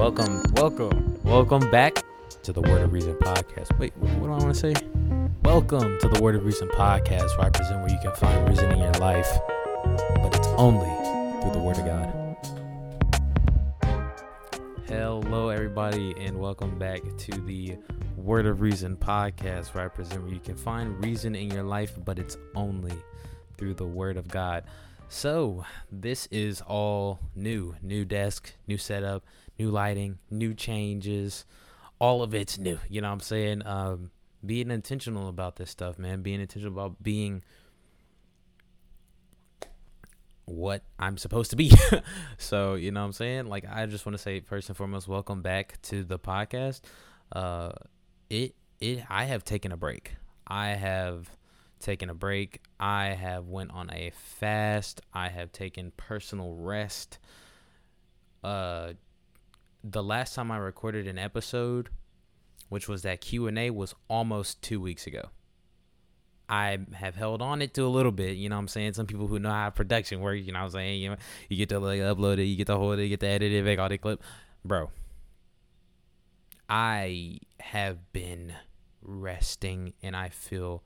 welcome, welcome, welcome back to the Word of Reason podcast. Wait, what do I want to say? Welcome to the Word of Reason podcast, where I present where you can find reason in your life, but it's only through the Word of God. Hello, everybody, and welcome back to the Word of Reason podcast, where I present where you can find reason in your life, but it's only through the Word of God. So, this is all new. New desk, new setup, new lighting, new changes. All of it's new. You know what I'm saying? Um, being intentional about this stuff, man. Being intentional about being what I'm supposed to be. so, you know what I'm saying? Like, I just want to say, first and foremost, welcome back to the podcast. Uh, it, it, I have taken a break. I have taken a break. I have went on a fast. I have taken personal rest. Uh the last time I recorded an episode, which was that Q&A was almost 2 weeks ago. I have held on it to a little bit, you know what I'm saying? Some people who know how production works, you know what I'm saying? You know, you get to like upload it, you get to hold it, you get to edit it, make all the clip. Bro, I have been resting and I feel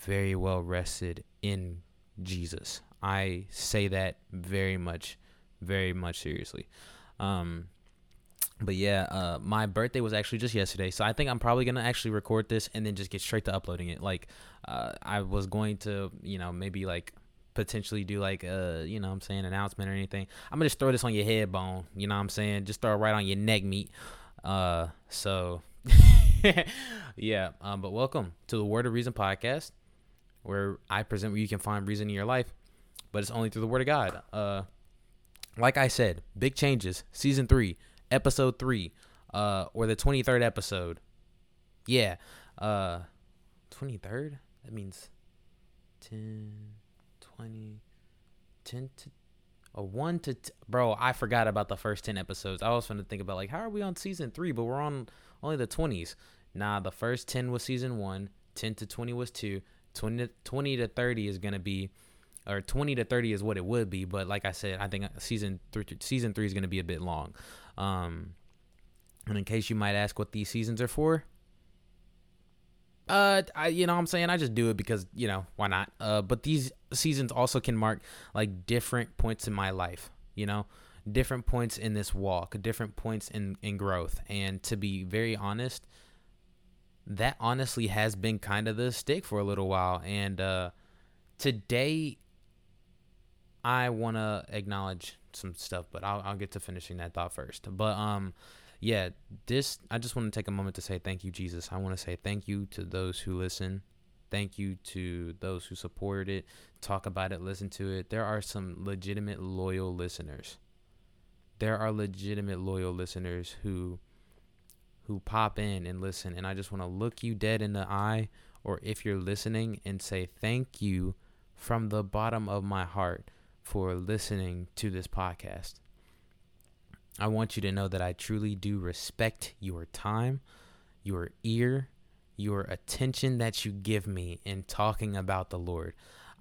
very well rested in Jesus. I say that very much, very much seriously. Um, but yeah, uh, my birthday was actually just yesterday, so I think I'm probably gonna actually record this and then just get straight to uploading it. Like, uh, I was going to, you know, maybe like potentially do like a, uh, you know, I'm saying announcement or anything. I'm gonna just throw this on your head bone. You know, what I'm saying just throw it right on your neck meat. Uh, so yeah. Um, but welcome to the Word of Reason podcast where I present where you can find reason in your life, but it's only through the Word of God. Uh, like I said, big changes. Season three, episode three, uh, or the twenty third episode. Yeah, uh, twenty third. That means 10, 20, 10 to a one to t- bro. I forgot about the first ten episodes. I was trying to think about like how are we on season three, but we're on only the twenties. Nah, the first ten was season one. Ten to twenty was two. 20 to, 20 to 30 is going to be or 20 to 30 is what it would be but like i said i think season three season three is going to be a bit long. Um and in case you might ask what these seasons are for uh I, you know what i'm saying? I just do it because you know why not? Uh but these seasons also can mark like different points in my life you know? Different points in this walk different points in in growth. And to be very honest that honestly has been kind of the stick for a little while. And uh, today, I want to acknowledge some stuff, but I'll, I'll get to finishing that thought first. But um, yeah, this I just want to take a moment to say thank you, Jesus. I want to say thank you to those who listen. Thank you to those who support it, talk about it, listen to it. There are some legitimate loyal listeners. There are legitimate loyal listeners who who pop in and listen. And I just want to look you dead in the eye, or if you're listening, and say thank you from the bottom of my heart for listening to this podcast. I want you to know that I truly do respect your time, your ear, your attention that you give me in talking about the Lord.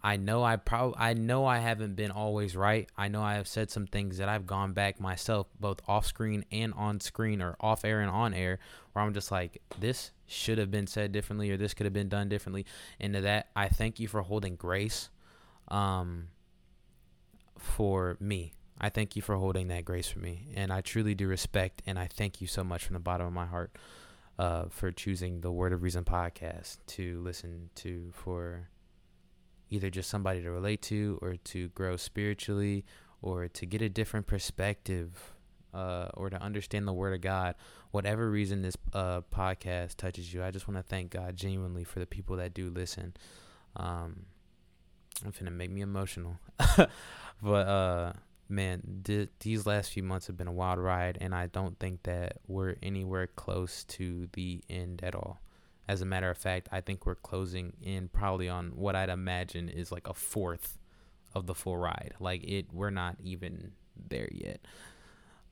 I know I probably I know I haven't been always right. I know I have said some things that I've gone back myself, both off screen and on screen, or off air and on air, where I'm just like, this should have been said differently, or this could have been done differently. And to that, I thank you for holding grace, um, for me. I thank you for holding that grace for me, and I truly do respect, and I thank you so much from the bottom of my heart, uh, for choosing the Word of Reason podcast to listen to for either just somebody to relate to or to grow spiritually or to get a different perspective uh, or to understand the word of God, whatever reason this uh, podcast touches you, I just want to thank God genuinely for the people that do listen. Um, I'm finna make me emotional, but uh, man, th- these last few months have been a wild ride, and I don't think that we're anywhere close to the end at all. As a matter of fact, I think we're closing in probably on what I'd imagine is like a fourth of the full ride. Like it, we're not even there yet.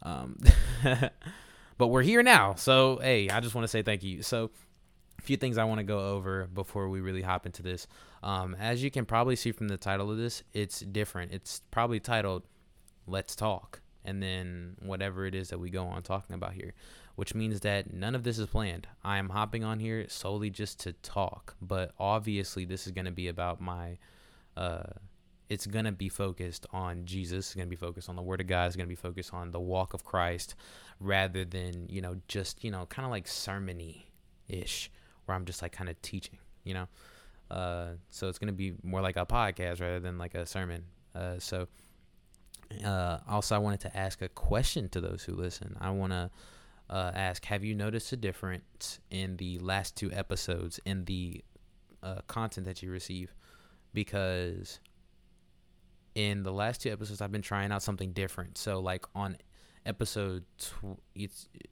Um, but we're here now. So hey, I just want to say thank you. So a few things I want to go over before we really hop into this. Um, as you can probably see from the title of this, it's different. It's probably titled "Let's Talk." and then whatever it is that we go on talking about here, which means that none of this is planned. I am hopping on here solely just to talk, but obviously this is going to be about my uh it's going to be focused on Jesus, it's going to be focused on the word of God, it's going to be focused on the walk of Christ rather than, you know, just, you know, kind of like sermony ish where I'm just like kind of teaching, you know. Uh so it's going to be more like a podcast rather than like a sermon. Uh so uh, also, I wanted to ask a question to those who listen. I want to uh, ask Have you noticed a difference in the last two episodes in the uh, content that you receive? Because in the last two episodes, I've been trying out something different. So, like on episode, tw- it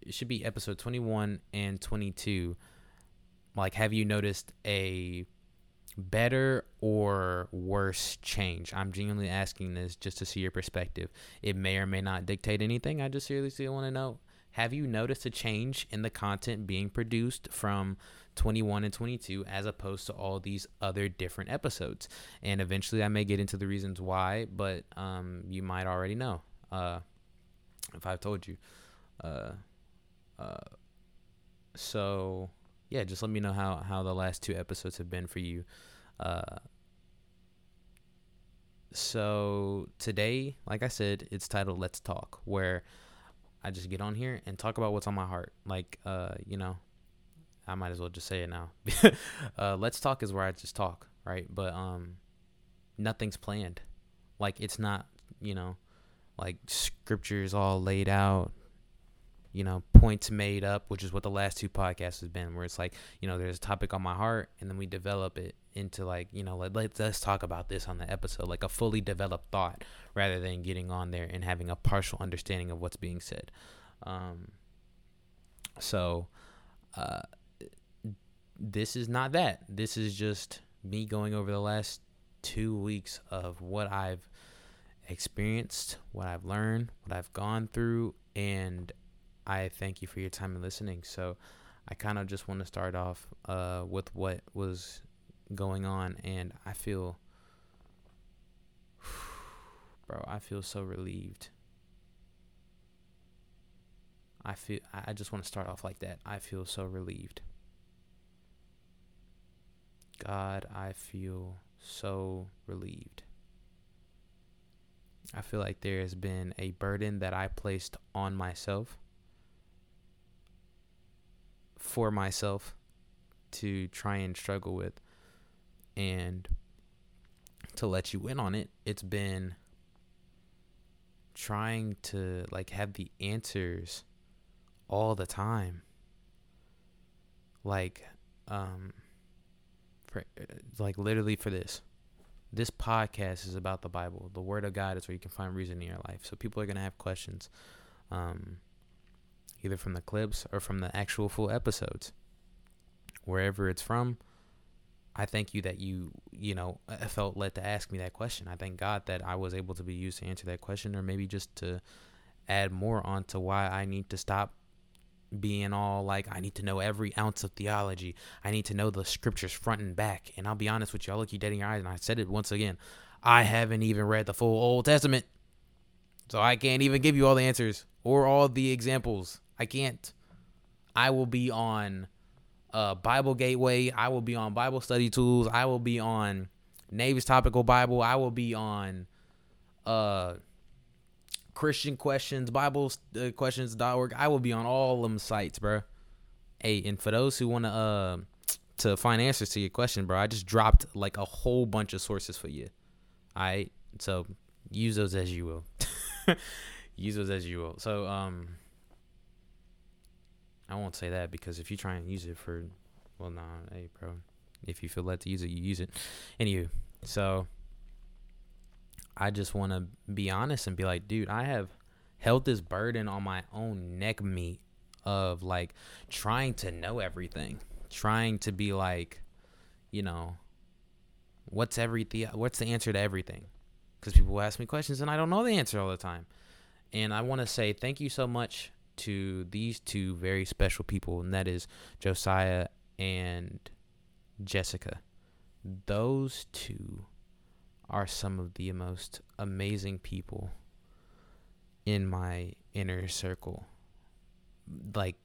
should be episode 21 and 22. Like, have you noticed a better or worse change? I'm genuinely asking this just to see your perspective. It may or may not dictate anything. I just seriously want to know. Have you noticed a change in the content being produced from 21 and 22 as opposed to all these other different episodes? And eventually I may get into the reasons why, but um, you might already know uh, if I've told you. Uh, uh, so yeah, just let me know how how the last two episodes have been for you. Uh, so today, like I said, it's titled "Let's Talk," where I just get on here and talk about what's on my heart. Like, uh, you know, I might as well just say it now. uh, Let's Talk is where I just talk, right? But um, nothing's planned. Like, it's not, you know, like scriptures all laid out you know, points made up, which is what the last two podcasts has been, where it's like, you know, there's a topic on my heart, and then we develop it into like, you know, let, let's, let's talk about this on the episode, like a fully developed thought, rather than getting on there and having a partial understanding of what's being said. Um, so, uh, this is not that. This is just me going over the last two weeks of what I've experienced, what I've learned, what I've gone through, and I thank you for your time and listening. So I kind of just want to start off uh, with what was going on, and I feel, bro, I feel so relieved. I feel I just want to start off like that. I feel so relieved. God, I feel so relieved. I feel like there has been a burden that I placed on myself for myself to try and struggle with and to let you in on it. It's been trying to like have the answers all the time. Like um for, like literally for this. This podcast is about the bible. The word of god is where you can find reason in your life. So people are going to have questions. Um either from the clips or from the actual full episodes. Wherever it's from, I thank you that you, you know, uh, uh, felt led to ask me that question. I thank God that I was able to be used to answer that question or maybe just to add more on to why I need to stop being all like I need to know every ounce of theology. I need to know the scriptures front and back. And I'll be honest with you, I'll look you dead in your eyes and I said it once again. I haven't even read the full Old Testament. So I can't even give you all the answers or all the examples. I can't. I will be on uh, Bible Gateway. I will be on Bible Study Tools. I will be on Nave's Topical Bible. I will be on uh, Christian Questions, Bible uh, Questions.org. I will be on all them sites, bro. Hey, and for those who want to uh, to find answers to your question, bro, I just dropped like a whole bunch of sources for you. All right, so use those as you will. use those as you will. So um I won't say that because if you try and use it for, well, nah, hey, bro, if you feel led to use it, you use it. Anywho, so I just want to be honest and be like, dude, I have held this burden on my own neck meat of like trying to know everything, trying to be like, you know, what's everything? What's the answer to everything? Because people ask me questions and I don't know the answer all the time. And I want to say thank you so much to these two very special people, and that is Josiah and Jessica. Those two are some of the most amazing people in my inner circle. Like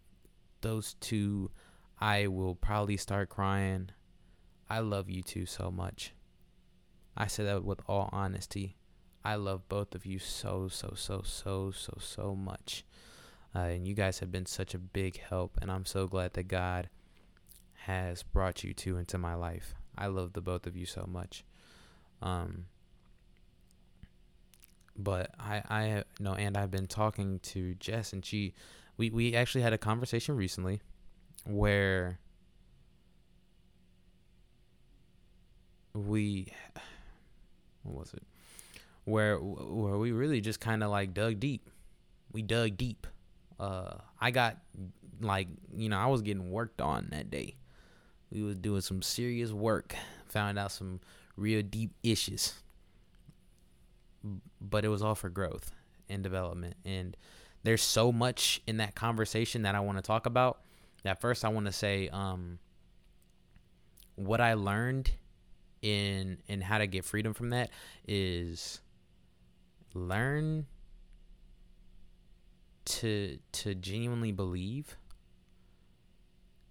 those two, I will probably start crying. I love you two so much. I say that with all honesty. I love both of you so, so, so, so, so, so much. Uh, and you guys have been such a big help. And I'm so glad that God has brought you two into my life. I love the both of you so much. Um, but I, I know, and I've been talking to Jess, and she, we, we actually had a conversation recently where we, what was it? Where where we really just kind of like dug deep. We dug deep. Uh, I got like you know I was getting worked on that day. We was doing some serious work. Found out some real deep issues but it was all for growth and development. And there's so much in that conversation that I want to talk about. That first, I want to say um, what I learned in in how to get freedom from that is learn to to genuinely believe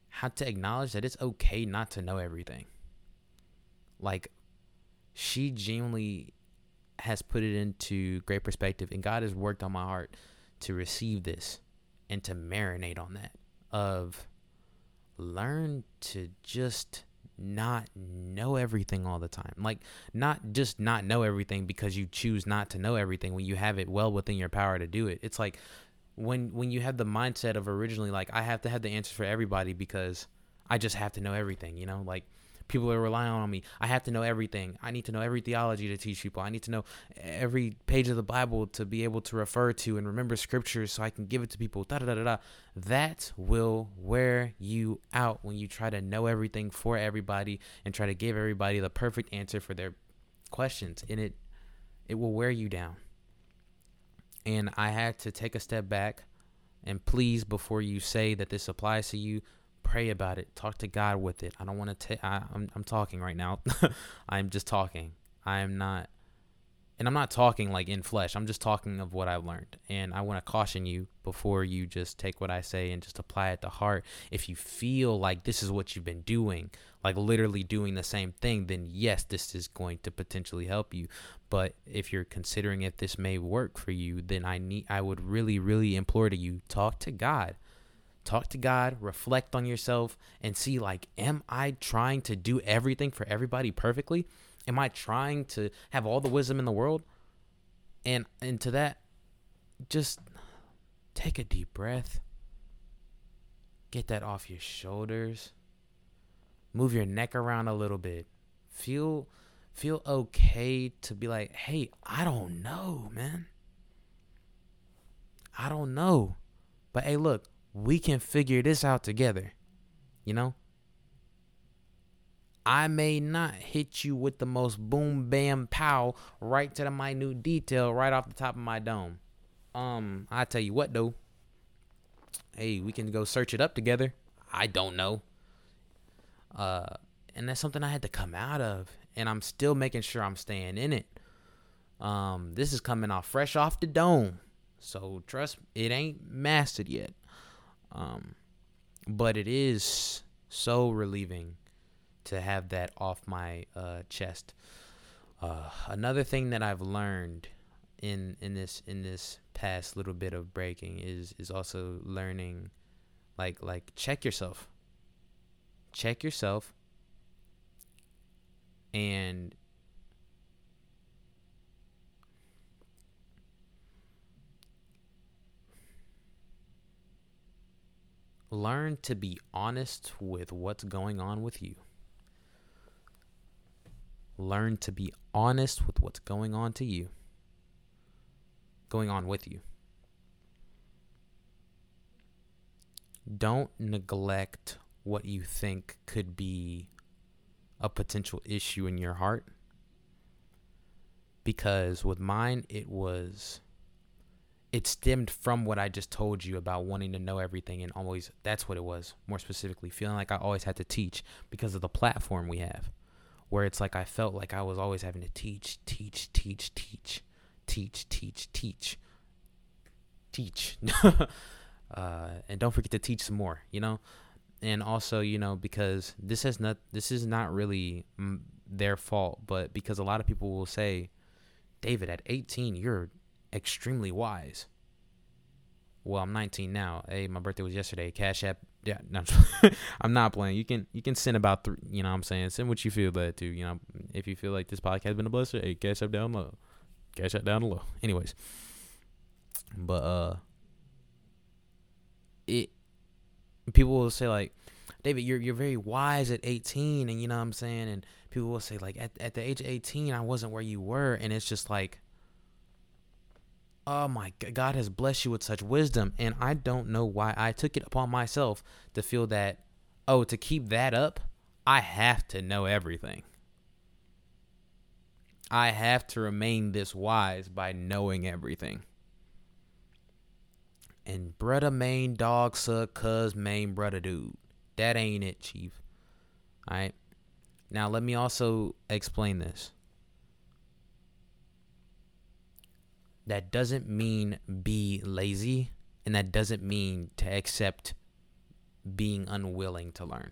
how to acknowledge that it's okay not to know everything like she genuinely has put it into great perspective and God has worked on my heart to receive this and to marinate on that of learn to just not know everything all the time. Like not just not know everything because you choose not to know everything when you have it well within your power to do it. It's like when when you have the mindset of originally like I have to have the answers for everybody because I just have to know everything, you know? Like people are relying on me. I have to know everything. I need to know every theology to teach people. I need to know every page of the Bible to be able to refer to and remember scriptures so I can give it to people. Da da da da. da. That will wear you out when you try to know everything for everybody and try to give everybody the perfect answer for their questions. And it it will wear you down. And I had to take a step back and please before you say that this applies to you pray about it. Talk to god with it. I don't want to take i'm i'm talking right now. I'm just talking. I'm not and i'm not talking like in flesh. I'm just talking of what i've learned. And i want to caution you before you just take what i say and just apply it to heart. If you feel like this is what you've been doing like literally doing the same thing then yes this is going to potentially help you but if you're considering if this may work for you then i need i would really really implore to you talk to god talk to God, reflect on yourself, and see like, am I trying to do everything for everybody perfectly? Am I trying to have all the wisdom in the world? And and to that, just take a deep breath. Get that off your shoulders. Move your neck around a little bit. Feel feel okay to be like, "Hey, I don't know, man. I don't know." But hey, look, we can figure this out together. You know? I may not hit you with the most boom bam pow right to the minute detail right off the top of my dome. Um, I tell you what though. Hey, we can go search it up together. I don't know. Uh, and that's something I had to come out of, and I'm still making sure I'm staying in it. Um, this is coming off fresh off the dome, so trust it ain't mastered yet. Um, but it is so relieving to have that off my uh, chest. Uh, another thing that I've learned in in this in this past little bit of breaking is is also learning, like like check yourself. Check yourself. And learn to be honest with what's going on with you. Learn to be honest with what's going on to you. Going on with you. Don't neglect what you think could be a potential issue in your heart. Because with mine, it was, it stemmed from what I just told you about wanting to know everything and always, that's what it was, more specifically, feeling like I always had to teach because of the platform we have, where it's like I felt like I was always having to teach, teach, teach, teach, teach, teach, teach, teach. uh, and don't forget to teach some more, you know? And also, you know, because this has not, this is not really their fault, but because a lot of people will say, David, at 18, you're extremely wise. Well, I'm 19 now. Hey, my birthday was yesterday. Cash App. Yeah, no, I'm not playing. You can you can send about three. You know, what I'm saying send what you feel led to. You know, if you feel like this podcast has been a blessing, hey, Cash App down low. Cash App down low. Anyways, but uh, it people will say like, David, you're you're very wise at 18, and you know what I'm saying, and people will say like, at at the age of 18, I wasn't where you were, and it's just like, oh my God, God has blessed you with such wisdom, and I don't know why I took it upon myself to feel that, oh, to keep that up, I have to know everything. I have to remain this wise by knowing everything and brother main dog suck cuz main brother dude. That ain't it, chief. Alright. Now let me also explain this. That doesn't mean be lazy, and that doesn't mean to accept being unwilling to learn.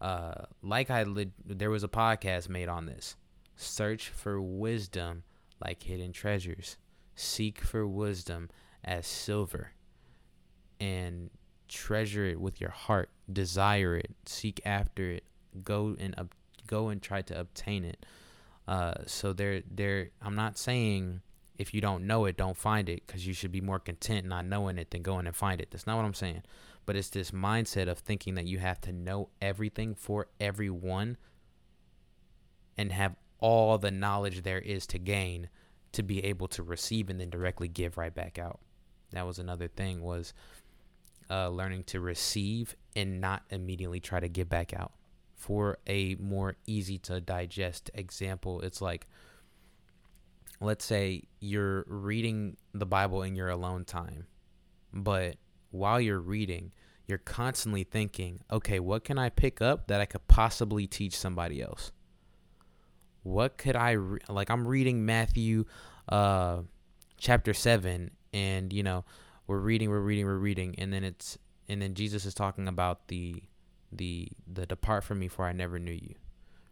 Uh, like I, li- there was a podcast made on this. Search for wisdom like hidden treasures. Seek for wisdom as silver and treasure it with your heart desire it seek after it go and uh, go and try to obtain it. Uh, so there there i'm not saying if you don't know it don't find it because you should be more content not knowing it than going and find it. That's not what i'm saying. But it's this mindset of thinking that you have to know everything for everyone and have all the knowledge there is to gain to be able to receive and then directly give right back out that was another thing was uh, learning to receive and not immediately try to give back out. For a more easy to digest example, it's like, let's say you're reading the Bible in your alone time, but while you're reading, you're constantly thinking, okay, what can I pick up that I could possibly teach somebody else? What could I re- like? I'm reading Matthew, uh, chapter seven, and you know, we're reading, we're reading, we're reading, and then it's and then Jesus is talking about the the the depart from me for I never knew you.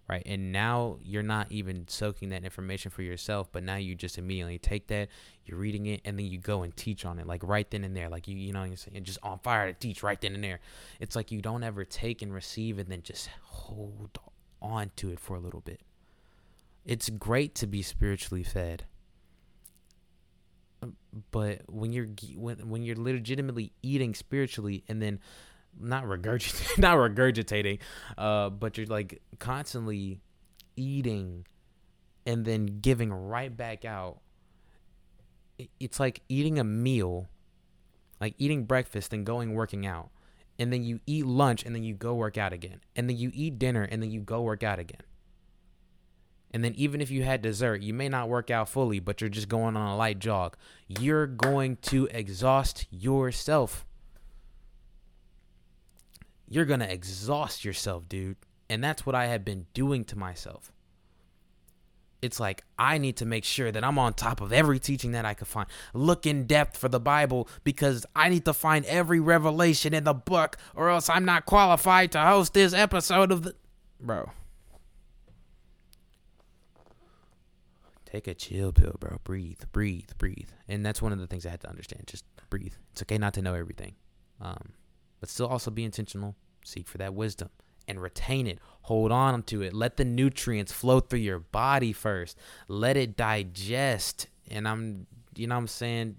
Right? And now you're not even soaking that information for yourself, but now you just immediately take that, you're reading it, and then you go and teach on it, like right then and there. Like you you know, you're saying just on fire to teach right then and there. It's like you don't ever take and receive and then just hold on to it for a little bit. It's great to be spiritually fed but when you're when when you're legitimately eating spiritually and then not regurgitating not regurgitating uh but you're like constantly eating and then giving right back out it's like eating a meal like eating breakfast and going working out and then you eat lunch and then you go work out again and then you eat dinner and then you go work out again and then even if you had dessert, you may not work out fully, but you're just going on a light jog. You're going to exhaust yourself. You're going to exhaust yourself, dude. And that's what I have been doing to myself. It's like I need to make sure that I'm on top of every teaching that I could find. Look in depth for the Bible because I need to find every revelation in the book or else I'm not qualified to host this episode of the Bro. Take a chill pill, bro. Breathe, breathe, breathe. And that's one of the things I had to understand. Just breathe. It's okay not to know everything. Um, but still also be intentional. Seek for that wisdom and retain it. Hold on to it. Let the nutrients flow through your body first. Let it digest. And I'm, you know I'm saying?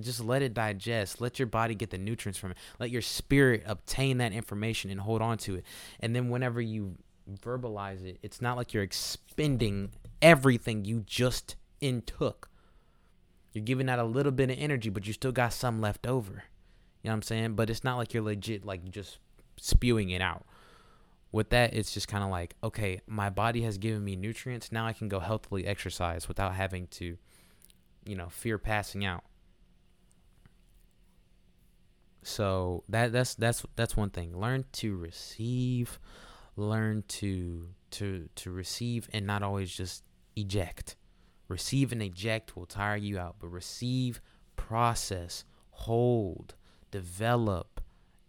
Just let it digest. Let your body get the nutrients from it. Let your spirit obtain that information and hold on to it. And then whenever you verbalize it, it's not like you're expending everything you just intook. You're giving out a little bit of energy, but you still got some left over. You know what I'm saying? But it's not like you're legit like just spewing it out. With that, it's just kind of like, okay, my body has given me nutrients. Now I can go healthily exercise without having to, you know, fear passing out. So that that's that's that's one thing. Learn to receive, learn to to to receive and not always just eject. Receive and eject will tire you out, but receive, process, hold, develop,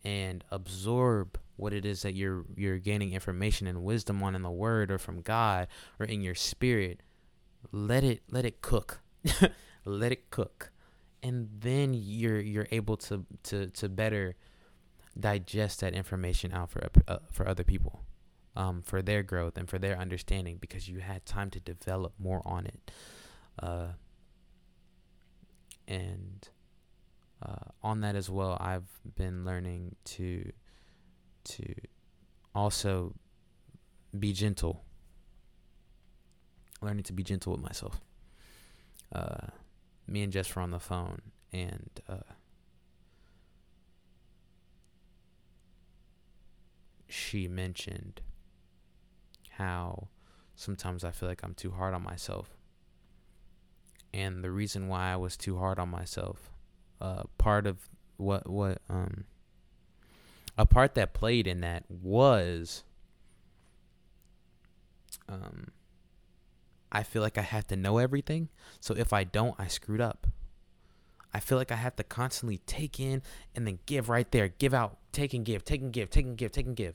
and absorb what it is that you're you're gaining information and wisdom on in the word or from God or in your spirit. Let it let it cook. Let it cook. And then you're you're able to to to better digest that information out for uh, for other people um, for their growth and for their understanding because you had time to develop more on it uh, and uh, on that as well I've been learning to to also be gentle. Learning to be gentle with myself. Uh, me and Jess were on the phone, and uh, she mentioned how sometimes I feel like I'm too hard on myself. And the reason why I was too hard on myself, uh, part of what what um a part that played in that was um I feel like I have to know everything. So if I don't, I screwed up. I feel like I have to constantly take in and then give right there, give out, take and give, take and give, take and give, take and give.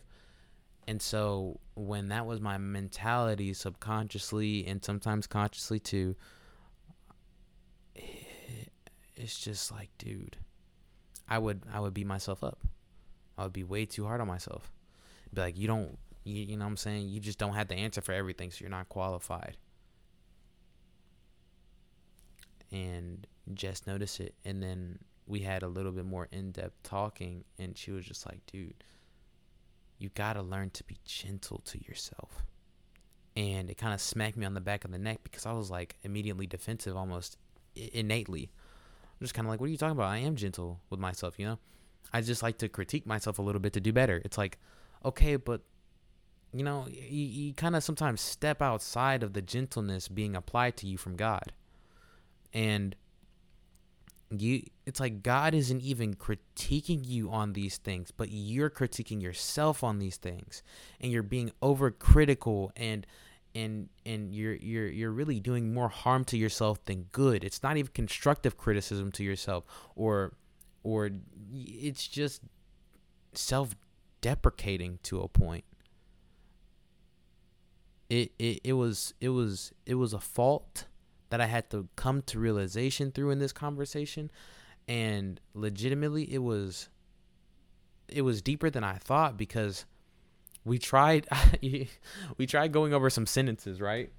And so when that was my mentality subconsciously and sometimes consciously too, eh, it's just like, dude, I would I would beat myself up. I would be way too hard on myself. Be like, you don't, you, you know what I'm saying? You just don't have the answer for everything, so you're not qualified. And just notice it. And then we had a little bit more in depth talking, and she was just like, dude, you got to learn to be gentle to yourself. And it kind of smacked me on the back of the neck because I was like immediately defensive almost innately. I'm just kind of like, what are you talking about? I am gentle with myself, you know? I just like to critique myself a little bit to do better. It's like, okay, but you know, you, you kind of sometimes step outside of the gentleness being applied to you from God. And you it's like God isn't even critiquing you on these things, but you're critiquing yourself on these things. And you're being overcritical and and and you're you're you're really doing more harm to yourself than good. It's not even constructive criticism to yourself or or it's just self-deprecating to a point. It, it it was it was it was a fault that I had to come to realization through in this conversation and legitimately it was it was deeper than I thought because we tried we tried going over some sentences, right?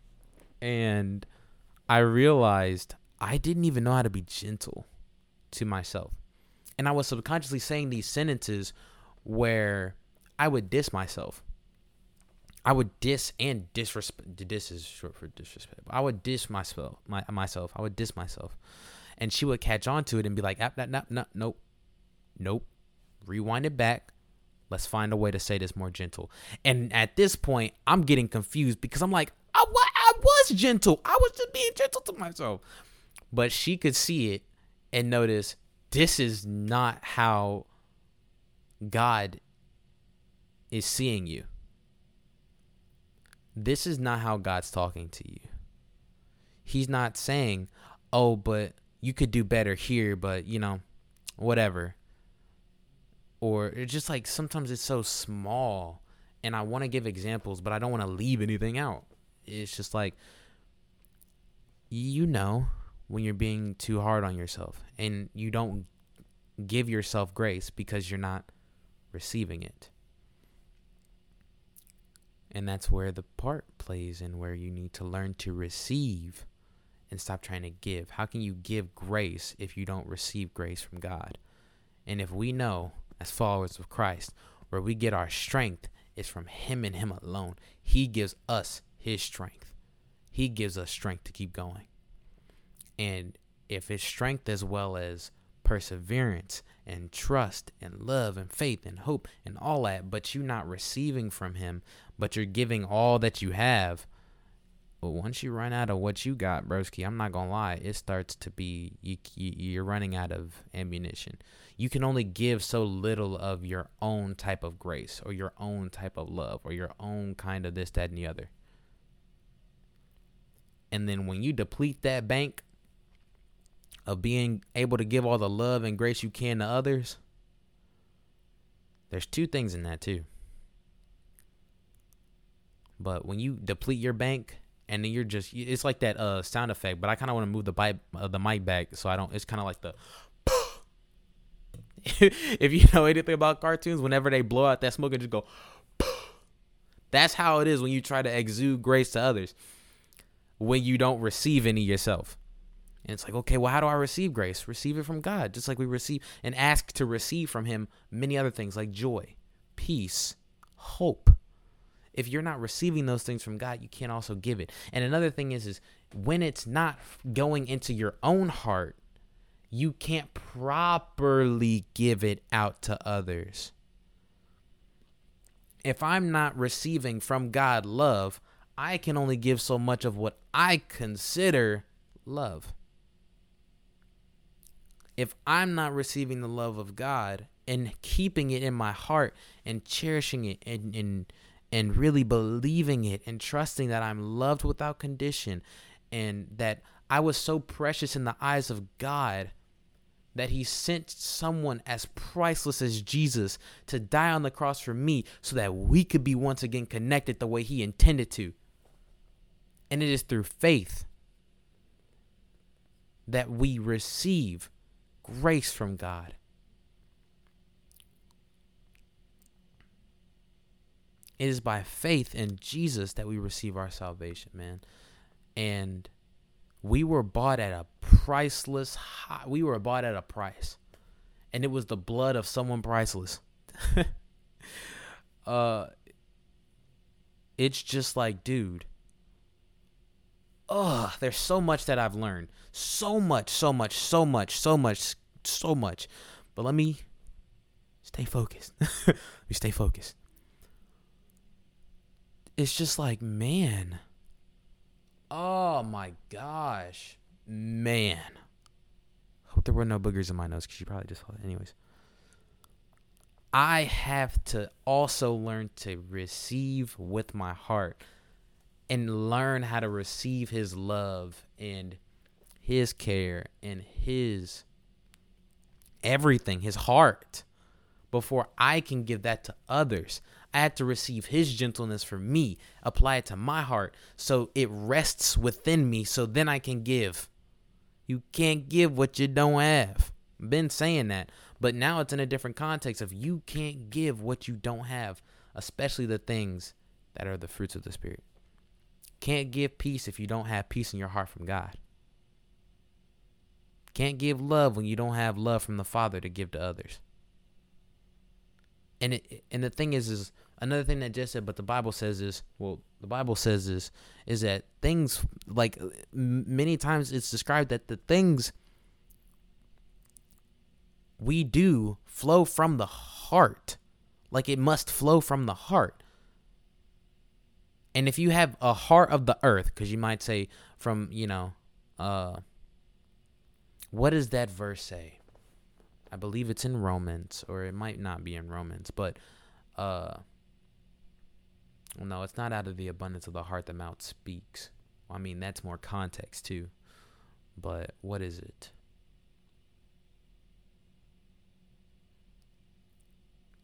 And I realized I didn't even know how to be gentle to myself and I was subconsciously saying these sentences where I would diss myself. I would diss and disrespect. Diss is short for disrespect. I would diss myself. My, myself. I would diss myself, and she would catch on to it and be like, "Ah, nah, nah, nah, nope, nope." Rewind it back. Let's find a way to say this more gentle. And at this point, I'm getting confused because I'm like, I, I was gentle. I was just being gentle to myself. But she could see it and notice this is not how God is seeing you. This is not how God's talking to you. He's not saying, oh, but you could do better here, but you know, whatever. Or it's just like sometimes it's so small and I want to give examples, but I don't want to leave anything out. It's just like, you know, when you're being too hard on yourself and you don't give yourself grace because you're not receiving it. And that's where the part plays in where you need to learn to receive and stop trying to give. How can you give grace if you don't receive grace from God? And if we know, as followers of Christ, where we get our strength is from Him and Him alone, He gives us His strength. He gives us strength to keep going. And if it's strength as well as perseverance and trust and love and faith and hope and all that, but you're not receiving from Him, but you're giving all that you have. But once you run out of what you got, broski, I'm not gonna lie, it starts to be you, you you're running out of ammunition. You can only give so little of your own type of grace or your own type of love or your own kind of this, that, and the other. And then when you deplete that bank, of being able to give all the love and grace you can to others, there's two things in that too. But when you deplete your bank and then you're just it's like that uh sound effect, but I kind of want to move the uh, the mic back so I don't it's kind of like the if you know anything about cartoons, whenever they blow out that smoke and just go that's how it is when you try to exude grace to others when you don't receive any yourself. And it's like, okay, well, how do I receive grace? Receive it from God, just like we receive and ask to receive from Him many other things like joy, peace, hope. If you're not receiving those things from God, you can't also give it. And another thing is, is when it's not going into your own heart, you can't properly give it out to others. If I'm not receiving from God love, I can only give so much of what I consider love. If I'm not receiving the love of God and keeping it in my heart and cherishing it and, and and really believing it and trusting that I'm loved without condition and that I was so precious in the eyes of God that he sent someone as priceless as Jesus to die on the cross for me so that we could be once again connected the way he intended to. And it is through faith that we receive grace from God. It is by faith in Jesus that we receive our salvation, man. And we were bought at a priceless high, we were bought at a price. And it was the blood of someone priceless. uh it's just like, dude, ugh, there's so much that I've learned. So much, so much, so much, so much, so much. But let me stay focused. let me stay focused. It's just like, man. Oh my gosh. Man. Hope there were no boogers in my nose because you probably just saw it. Anyways. I have to also learn to receive with my heart and learn how to receive his love and his care and his everything, his heart, before I can give that to others. I had to receive his gentleness for me, apply it to my heart so it rests within me so then I can give. You can't give what you don't have. I've been saying that, but now it's in a different context of you can't give what you don't have, especially the things that are the fruits of the spirit. Can't give peace if you don't have peace in your heart from God. Can't give love when you don't have love from the Father to give to others. And it, and the thing is is another thing that just said but the Bible says is well the Bible says is is that things like many times it's described that the things we do flow from the heart. Like it must flow from the heart. And if you have a heart of the earth, because you might say from, you know, uh, what does that verse say? I believe it's in Romans, or it might not be in Romans, but uh, no, it's not out of the abundance of the heart the mouth speaks. I mean, that's more context too. But what is it?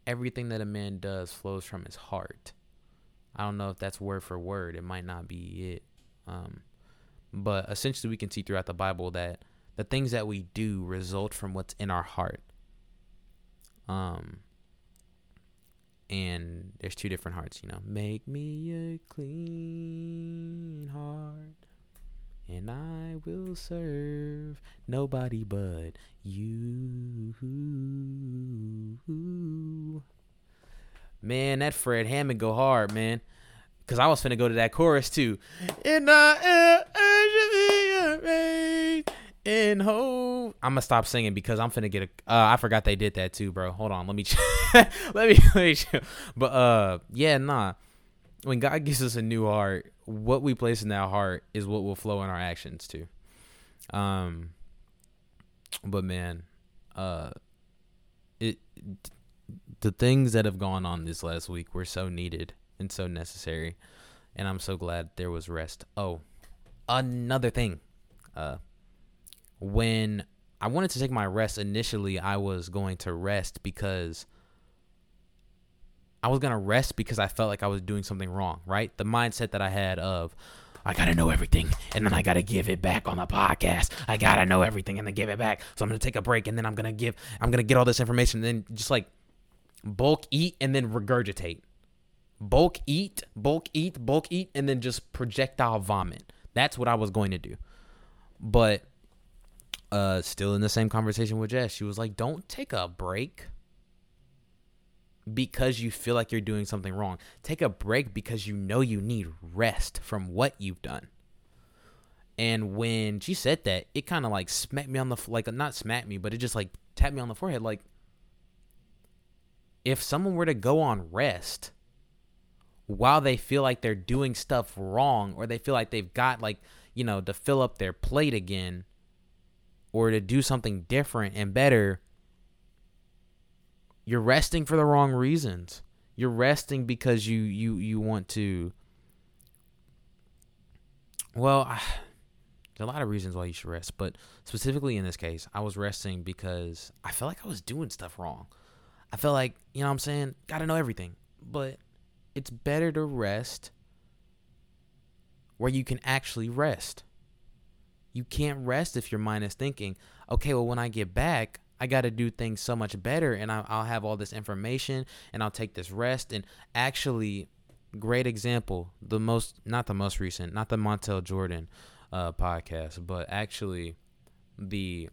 Everything that a man does flows from his heart. I don't know if that's word for word. It might not be it. Um, but essentially, we can see throughout the Bible that the things that we do result from what's in our heart. Um, and there's two different hearts, you know. Make me a clean heart, and I will serve nobody but you. Man, that Fred Hammond go hard, man. Cause I was finna go to that chorus too. And I in hope. I'm gonna stop singing because I'm finna get a. Uh, I forgot they did that too, bro. Hold on, let me, let me, let me. But uh, yeah, nah. When God gives us a new heart, what we place in that heart is what will flow in our actions too. Um, but man, uh, it the things that have gone on this last week were so needed and so necessary, and I'm so glad there was rest. Oh, another thing, uh, when I wanted to take my rest initially, I was going to rest because I was going to rest because I felt like I was doing something wrong, right? The mindset that I had of, I gotta know everything, and then I gotta give it back on the podcast. I gotta know everything and then give it back. So I'm gonna take a break, and then I'm gonna give, I'm gonna get all this information, and then just like bulk eat and then regurgitate, bulk eat, bulk eat, bulk eat, and then just projectile vomit. That's what I was going to do, but uh, still in the same conversation with Jess, she was like, "Don't take a break." because you feel like you're doing something wrong. Take a break because you know you need rest from what you've done. And when she said that, it kind of like smacked me on the like not smacked me, but it just like tapped me on the forehead like if someone were to go on rest while they feel like they're doing stuff wrong or they feel like they've got like, you know, to fill up their plate again or to do something different and better, you're resting for the wrong reasons. You're resting because you you you want to. Well, I, there's a lot of reasons why you should rest, but specifically in this case, I was resting because I felt like I was doing stuff wrong. I felt like you know what I'm saying, got to know everything, but it's better to rest where you can actually rest. You can't rest if your mind is thinking, okay, well, when I get back, I got to do things so much better and I'll, I'll, have all this information and I'll take this rest. And actually, great example, the most, not the most recent, not the Montell Jordan uh, podcast, but actually the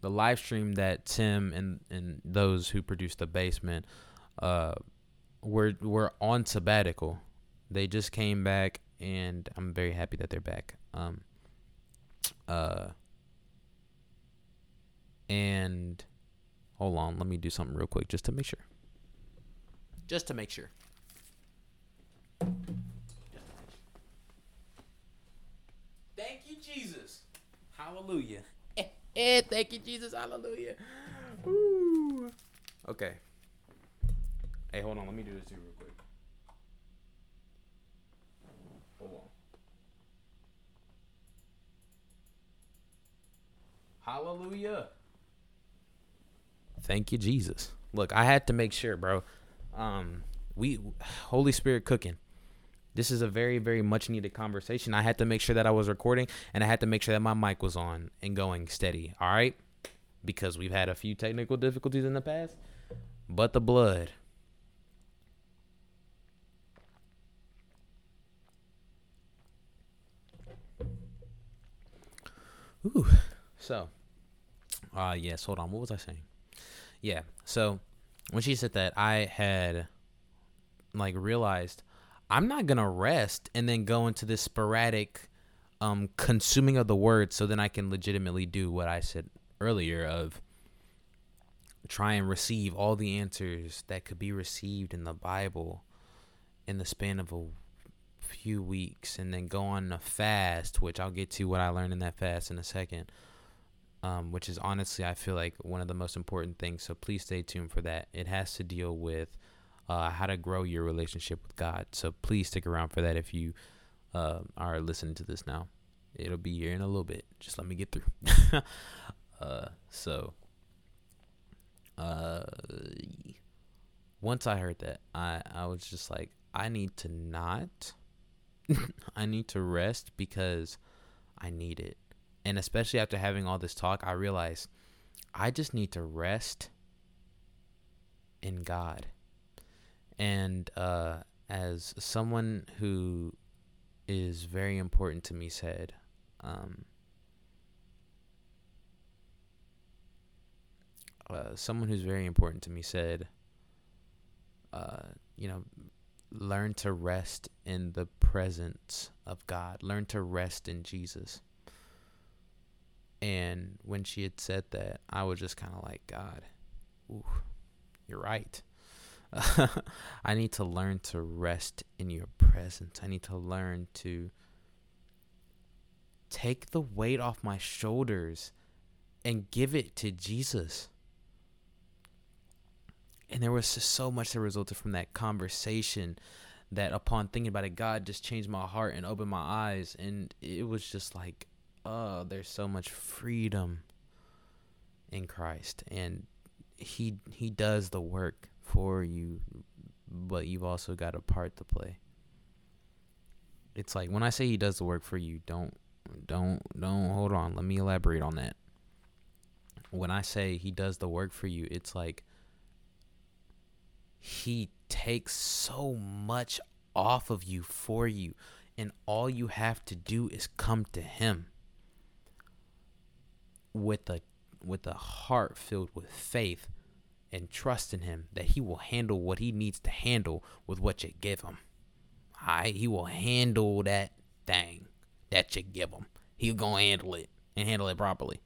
the live stream that Tim and, and those who produced the basement uh, were, were on sabbatical. They just came back and I'm very happy that they're back. Um, uh, and hold on, let me do something real quick just to make sure. Just to make sure. Thank you, Jesus. Hallelujah. Thank you, Jesus. Hallelujah. Ooh. Okay. Hey, hold on. Let me do this too real quick. Hold on. Hallelujah. Thank you, Jesus. Look, I had to make sure, bro. Um, we Holy Spirit cooking. This is a very, very much needed conversation. I had to make sure that I was recording and I had to make sure that my mic was on and going steady. All right? Because we've had a few technical difficulties in the past. But the blood. Ooh. So, uh yes, hold on. What was I saying? Yeah. So when she said that, I had like realized I'm not gonna rest and then go into this sporadic um consuming of the word so then I can legitimately do what I said earlier of try and receive all the answers that could be received in the Bible in the span of a few weeks and then go on a fast, which I'll get to what I learned in that fast in a second um, which is honestly, I feel like one of the most important things. So please stay tuned for that. It has to deal with uh, how to grow your relationship with God. So please stick around for that if you uh, are listening to this now. It'll be here in a little bit. Just let me get through. uh, so, uh, once I heard that, I, I was just like, I need to not. I need to rest because I need it and especially after having all this talk, I realized I just need to rest in God. And uh, as someone who is very important to me said, um, uh, someone who's very important to me said, uh, you know, learn to rest in the presence of God, learn to rest in Jesus. And when she had said that, I was just kind of like, God, ooh, you're right. I need to learn to rest in your presence. I need to learn to take the weight off my shoulders and give it to Jesus. And there was just so much that resulted from that conversation that upon thinking about it, God just changed my heart and opened my eyes. And it was just like, oh, there's so much freedom in Christ and he he does the work for you, but you've also got a part to play. It's like when I say he does the work for you, don't don't don't hold on, let me elaborate on that. When I say he does the work for you, it's like he takes so much off of you for you and all you have to do is come to him with a with a heart filled with faith and trust in him that he will handle what he needs to handle with what you give him. Alright, he will handle that thing that you give him. He's gonna handle it and handle it properly.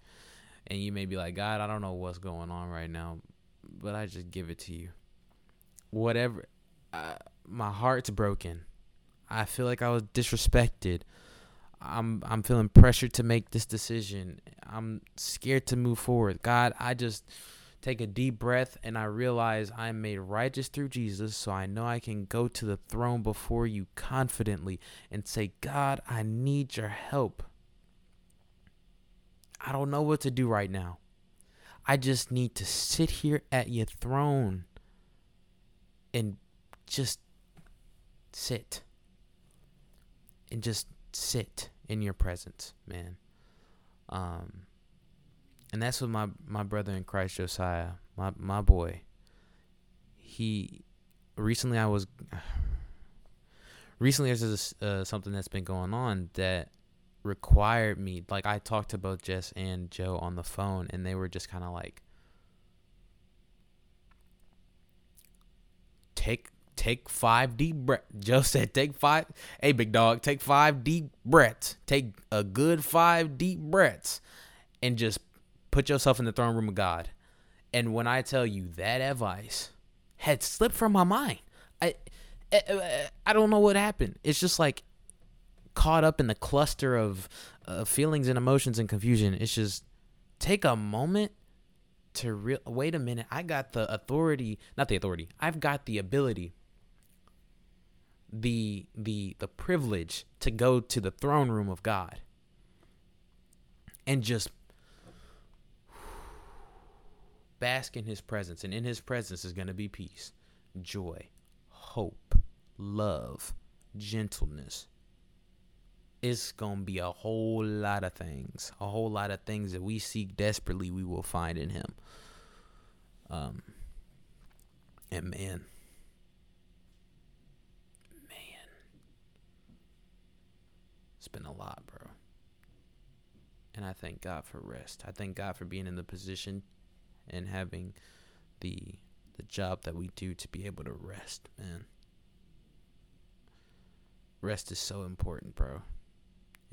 And you may be like, God, I don't know what's going on right now, but I just give it to you. Whatever, my heart's broken. I feel like I was disrespected. I'm I'm feeling pressured to make this decision. I'm scared to move forward. God, I just take a deep breath and I realize I'm made righteous through Jesus, so I know I can go to the throne before you confidently and say, God, I need your help. I don't know what to do right now. I just need to sit here at your throne and just sit. And just sit in your presence, man. Um and that's what my my brother in Christ Josiah, my my boy. He recently I was recently there's uh, something that's been going on that required me like I talked to both Jess and Joe on the phone and they were just kind of like take take five deep breaths. Joe said take five hey big dog take five deep breaths take a good five deep breaths and just put yourself in the throne room of God and when I tell you that advice had slipped from my mind I I, I don't know what happened it's just like caught up in the cluster of uh, feelings and emotions and confusion. It's just take a moment to real wait a minute. I got the authority, not the authority. I've got the ability the the the privilege to go to the throne room of God and just bask in his presence and in his presence is going to be peace, joy, hope, love, gentleness, it's gonna be a whole lot of things, a whole lot of things that we seek desperately. We will find in Him. Um, and man, man, it's been a lot, bro. And I thank God for rest. I thank God for being in the position and having the the job that we do to be able to rest, man. Rest is so important, bro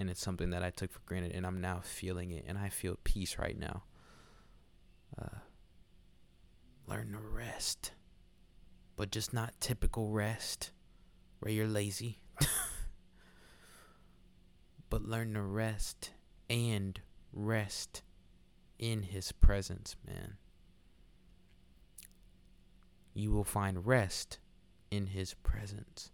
and it's something that I took for granted, and I'm now feeling it, and I feel peace right now. Uh, learn to rest, but just not typical rest where you're lazy, but learn to rest and rest in His presence, man. You will find rest in His presence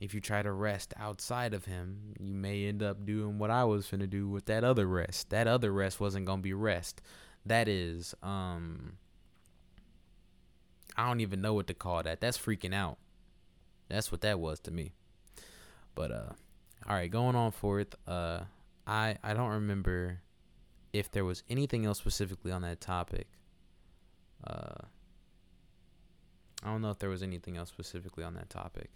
if you try to rest outside of him, you may end up doing what I was finna do with that other rest. That other rest wasn't gonna be rest. That is, um, I don't even know what to call that. That's freaking out. That's what that was to me. But uh, all right, going on forth. Uh, I I don't remember if there was anything else specifically on that topic. Uh, I don't know if there was anything else specifically on that topic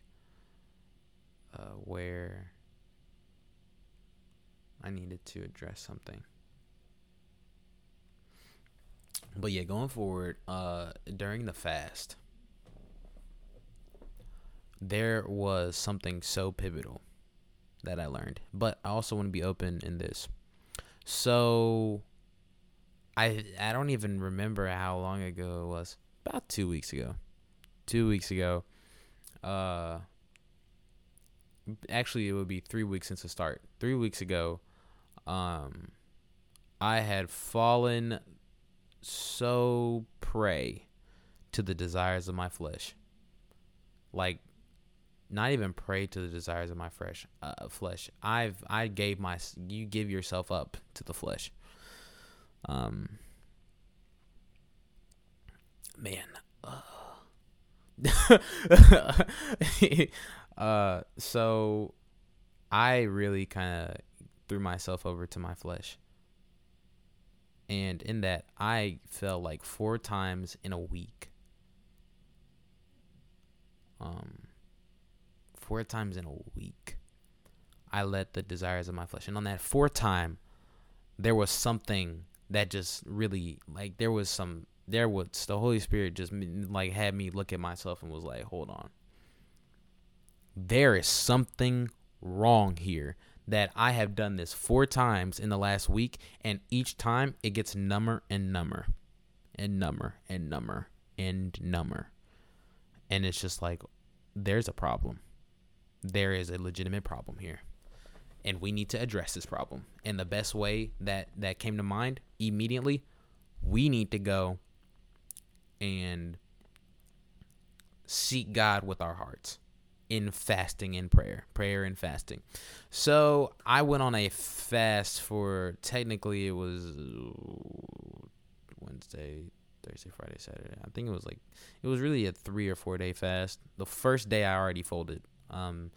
uh, where I needed to address something. But yeah, going forward, uh, during the fast, there was something so pivotal that I learned. But I also want to be open in this. So I I don't even remember how long ago it was. About two weeks ago. Two weeks ago. Uh actually it would be three weeks since the start. Three weeks ago, um, I had fallen so prey to the desires of my flesh. Like not even pray to the desires of my fresh uh, flesh. I've I gave my you give yourself up to the flesh. Um man, uh, uh so I really kind of threw myself over to my flesh. And in that, I fell like four times in a week. Um, four times in a week, I let the desires of my flesh. And on that fourth time, there was something that just really, like, there was some, there was, the Holy Spirit just, like, had me look at myself and was like, hold on. There is something wrong here that I have done this four times in the last week, and each time it gets number and number and number and number and number. And it's just like, there's a problem. There is a legitimate problem here. And we need to address this problem. And the best way that that came to mind immediately, we need to go and seek God with our hearts in fasting and prayer, prayer and fasting. So I went on a fast for technically it was Wednesday, Thursday, Friday, Saturday. I think it was like it was really a three or four day fast. The first day I already folded. Um,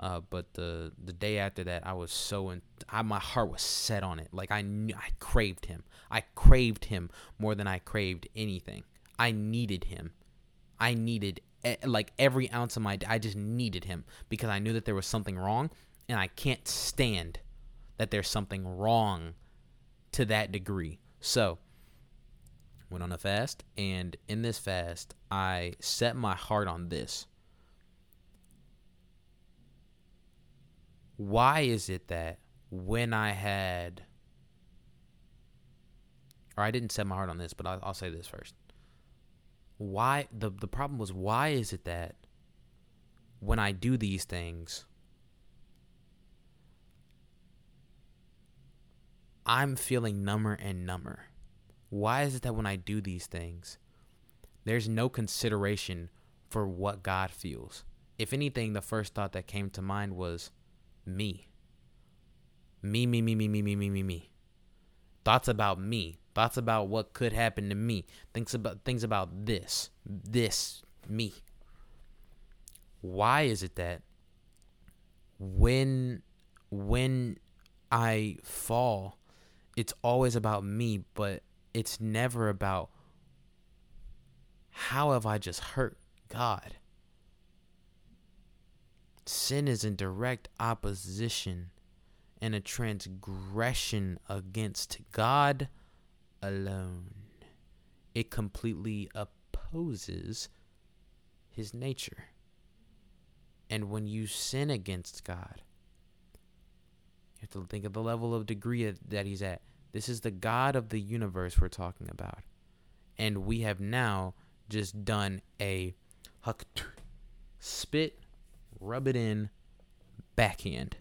uh, but the the day after that, I was so in, I, my heart was set on it. Like I knew, I craved him. I craved him more than I craved anything. I needed him. I needed like every ounce of my I just needed him because I knew that there was something wrong and I can't stand that there's something wrong to that degree. So, went on a fast and in this fast I set my heart on this. Why is it that when I had or I didn't set my heart on this, but I'll, I'll say this first why the the problem was why is it that when I do these things I'm feeling number and number. Why is it that when I do these things there's no consideration for what God feels? If anything, the first thought that came to mind was me. Me, me, me, me, me, me, me, me, me. Thoughts about me. Thoughts about what could happen to me. Thinks about things about this, this, me. Why is it that when when I fall, it's always about me, but it's never about how have I just hurt God? Sin is in direct opposition and a transgression against God alone. It completely opposes his nature. And when you sin against God, you have to think of the level of degree that he's at. This is the God of the universe we're talking about. And we have now just done a spit, rub it in, backhand.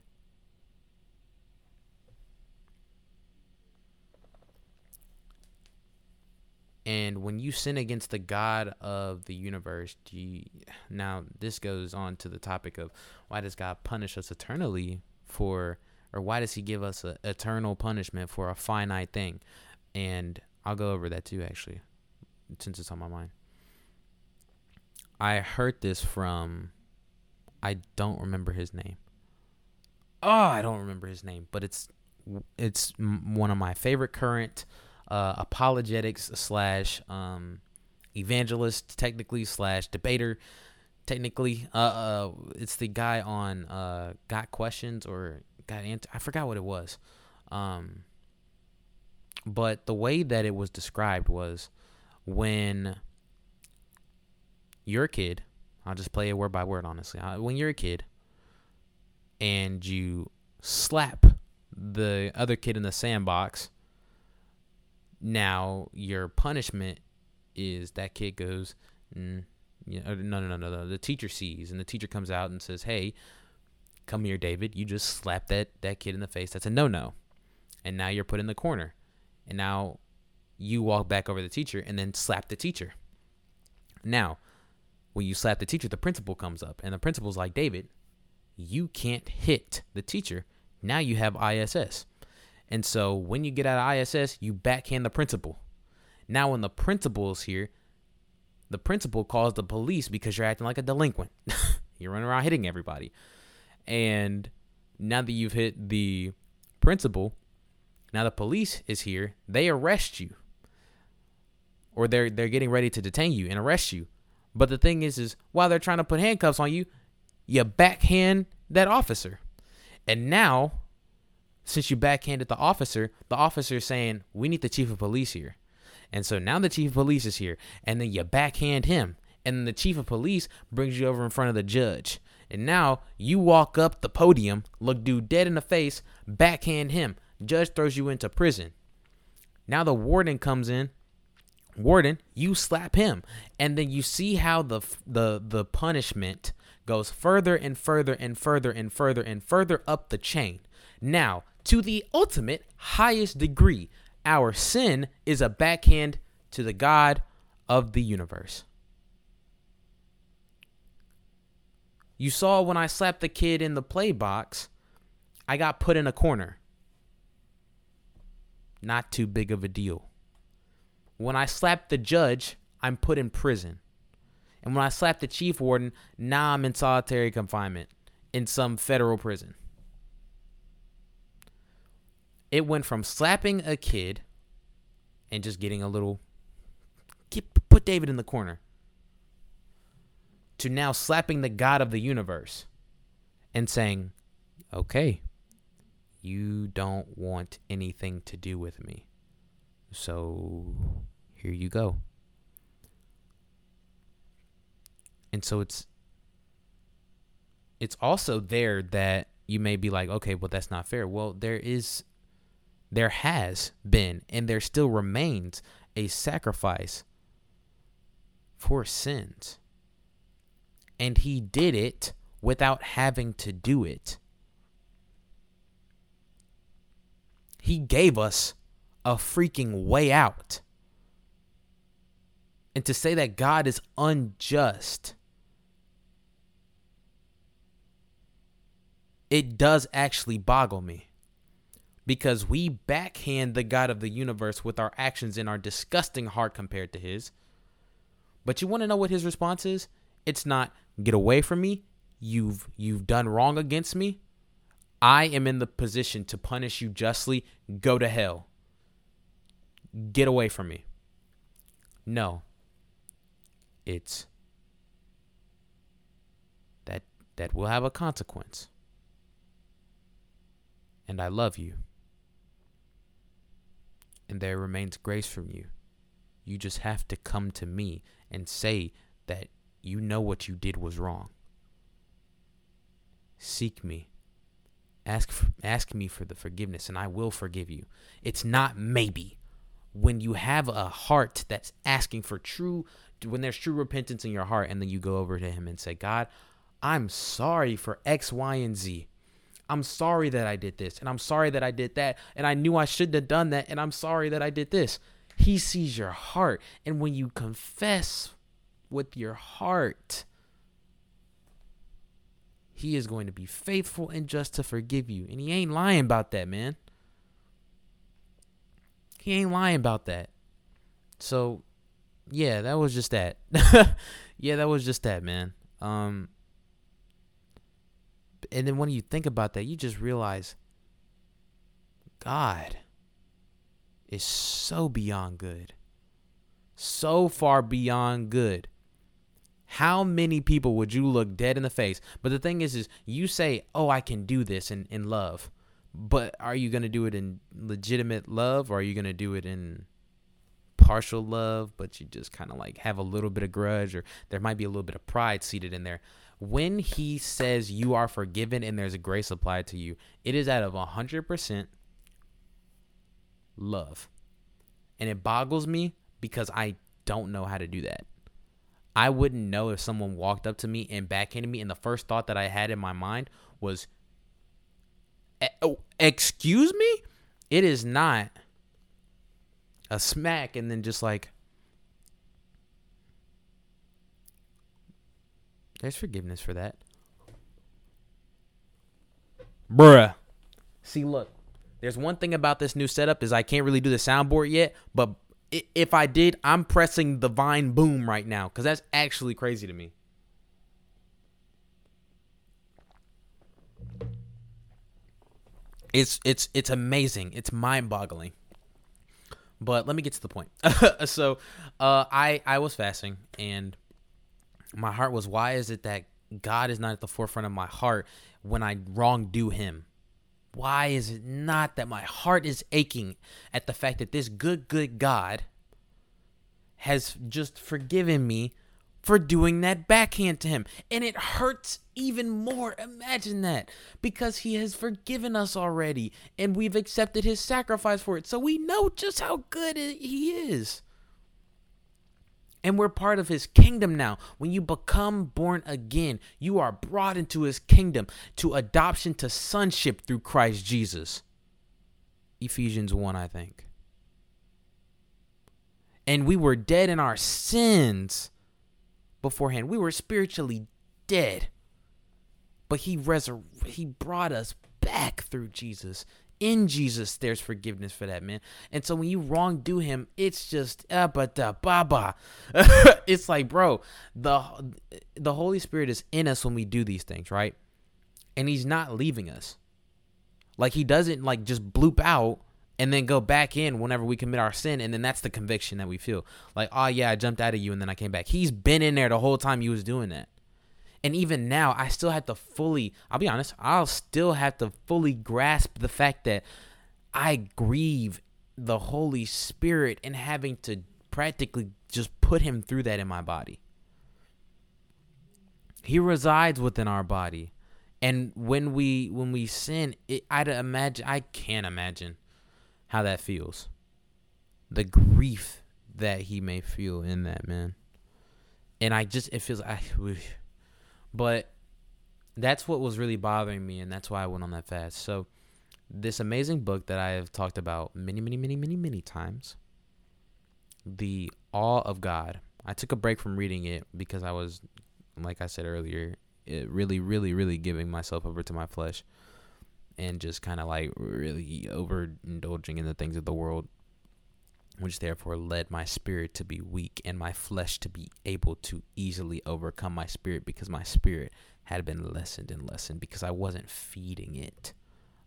And when you sin against the God of the universe, you, now this goes on to the topic of why does God punish us eternally for, or why does He give us an eternal punishment for a finite thing? And I'll go over that too, actually, since it's on my mind. I heard this from, I don't remember his name. Oh, I don't remember his name, but it's it's one of my favorite current uh, apologetics slash um, evangelist technically slash debater technically. Uh, uh, it's the guy on uh, Got Questions or Got Answer. I forgot what it was. Um, but the way that it was described was when you're kid. I'll just play it word by word, honestly. Uh, when you're a kid and you slap the other kid in the sandbox now your punishment is that kid goes, mm, you know, no, no, no, no, no. The teacher sees, and the teacher comes out and says, "Hey, come here, David. You just slapped that that kid in the face. That's a no-no." And now you're put in the corner, and now you walk back over the teacher and then slap the teacher. Now, when you slap the teacher, the principal comes up, and the principal's like, David, you can't hit the teacher. Now you have ISS. And so when you get out of ISS, you backhand the principal. Now, when the principal is here, the principal calls the police because you're acting like a delinquent. you're running around hitting everybody. And now that you've hit the principal, now the police is here. They arrest you. Or they're they're getting ready to detain you and arrest you. But the thing is is while they're trying to put handcuffs on you, you backhand that officer. And now since you backhanded the officer, the officer is saying, We need the chief of police here. And so now the chief of police is here, and then you backhand him. And then the chief of police brings you over in front of the judge. And now you walk up the podium, look dude dead in the face, backhand him. Judge throws you into prison. Now the warden comes in. Warden, you slap him, and then you see how the the the punishment goes further and further and further and further and further up the chain. Now, to the ultimate highest degree, our sin is a backhand to the God of the universe. You saw when I slapped the kid in the play box, I got put in a corner. Not too big of a deal. When I slapped the judge, I'm put in prison. And when I slapped the chief warden, now I'm in solitary confinement in some federal prison. It went from slapping a kid and just getting a little get, put David in the corner to now slapping the God of the universe and saying, okay, you don't want anything to do with me. So here you go. And so it's it's also there that you may be like, okay, well that's not fair. Well, there is there has been and there still remains a sacrifice for sins. And he did it without having to do it. He gave us a freaking way out. And to say that God is unjust, it does actually boggle me because we backhand the God of the universe with our actions and our disgusting heart compared to his. But you want to know what his response is? It's not get away from me. You've you've done wrong against me. I am in the position to punish you justly. Go to hell. Get away from me. No. It's that that will have a consequence. And I love you and there remains grace from you. You just have to come to me and say that you know what you did was wrong. Seek me. Ask ask me for the forgiveness and I will forgive you. It's not maybe. When you have a heart that's asking for true when there's true repentance in your heart and then you go over to him and say, "God, I'm sorry for X, Y, and Z. I'm sorry that I did this, and I'm sorry that I did that, and I knew I shouldn't have done that, and I'm sorry that I did this. He sees your heart. And when you confess with your heart, He is going to be faithful and just to forgive you. And He ain't lying about that, man. He ain't lying about that. So, yeah, that was just that. yeah, that was just that, man. Um, and then when you think about that, you just realize God is so beyond good. So far beyond good. How many people would you look dead in the face? But the thing is, is you say, Oh, I can do this in, in love. But are you gonna do it in legitimate love or are you gonna do it in partial love, but you just kind of like have a little bit of grudge or there might be a little bit of pride seated in there when he says you are forgiven and there's a grace applied to you, it is out of 100% love. And it boggles me because I don't know how to do that. I wouldn't know if someone walked up to me and backhanded me, and the first thought that I had in my mind was, oh, Excuse me? It is not a smack and then just like, There's forgiveness for that. Bruh. See, look. There's one thing about this new setup is I can't really do the soundboard yet, but if I did, I'm pressing the Vine boom right now because that's actually crazy to me. It's it's it's amazing. It's mind-boggling. But let me get to the point. so, uh, I I was fasting and my heart was why is it that God is not at the forefront of my heart when I wrong do him? Why is it not that my heart is aching at the fact that this good good God has just forgiven me for doing that backhand to him. And it hurts even more. Imagine that. Because he has forgiven us already and we've accepted his sacrifice for it. So we know just how good he is. And we're part of his kingdom now. When you become born again, you are brought into his kingdom to adoption to sonship through Christ Jesus. Ephesians 1, I think. And we were dead in our sins beforehand. We were spiritually dead. But he resur- he brought us back through Jesus. In Jesus, there's forgiveness for that, man. And so when you wrong do him, it's just uh, but uh, baba. it's like, bro, the the Holy Spirit is in us when we do these things, right? And he's not leaving us. Like he doesn't like just bloop out and then go back in whenever we commit our sin and then that's the conviction that we feel like oh yeah i jumped out of you and then i came back he's been in there the whole time you was doing that and even now i still have to fully i'll be honest i'll still have to fully grasp the fact that i grieve the holy spirit and having to practically just put him through that in my body he resides within our body and when we when we sin it, i imagine i can't imagine how that feels. The grief that he may feel in that man. And I just it feels I but that's what was really bothering me and that's why I went on that fast. So this amazing book that I have talked about many, many, many, many, many times. The Awe of God. I took a break from reading it because I was, like I said earlier, it really, really, really giving myself over to my flesh and just kind of like really overindulging in the things of the world, which therefore led my spirit to be weak and my flesh to be able to easily overcome my spirit because my spirit had been lessened and lessened because I wasn't feeding it.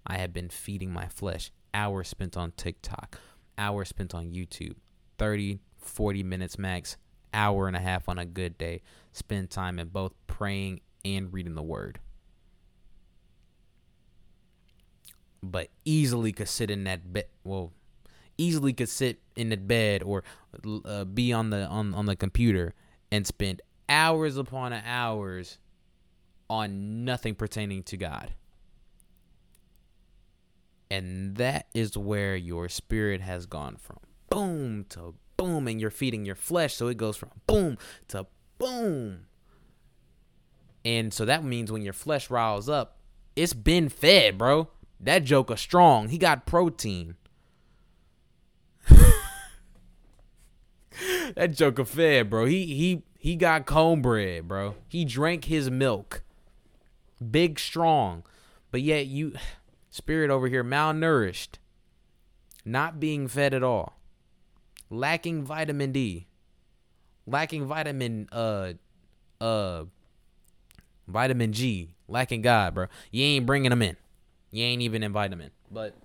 I had been feeding my flesh. Hours spent on TikTok, hours spent on YouTube, 30, 40 minutes max, hour and a half on a good day. Spend time in both praying and reading the word. but easily could sit in that bed. Well, easily could sit in the bed or uh, be on the on on the computer and spend hours upon hours on nothing pertaining to God. And that is where your spirit has gone from boom to boom, and you're feeding your flesh, so it goes from boom to boom. And so that means when your flesh riles up, it's been fed, bro. That Joker strong. He got protein. that Joker fed, bro. He he he got cornbread, bro. He drank his milk. Big strong. But yet you spirit over here malnourished. Not being fed at all. Lacking vitamin D. Lacking vitamin uh uh vitamin G. Lacking God, bro. You ain't bringing them in. You ain't even invite him in. But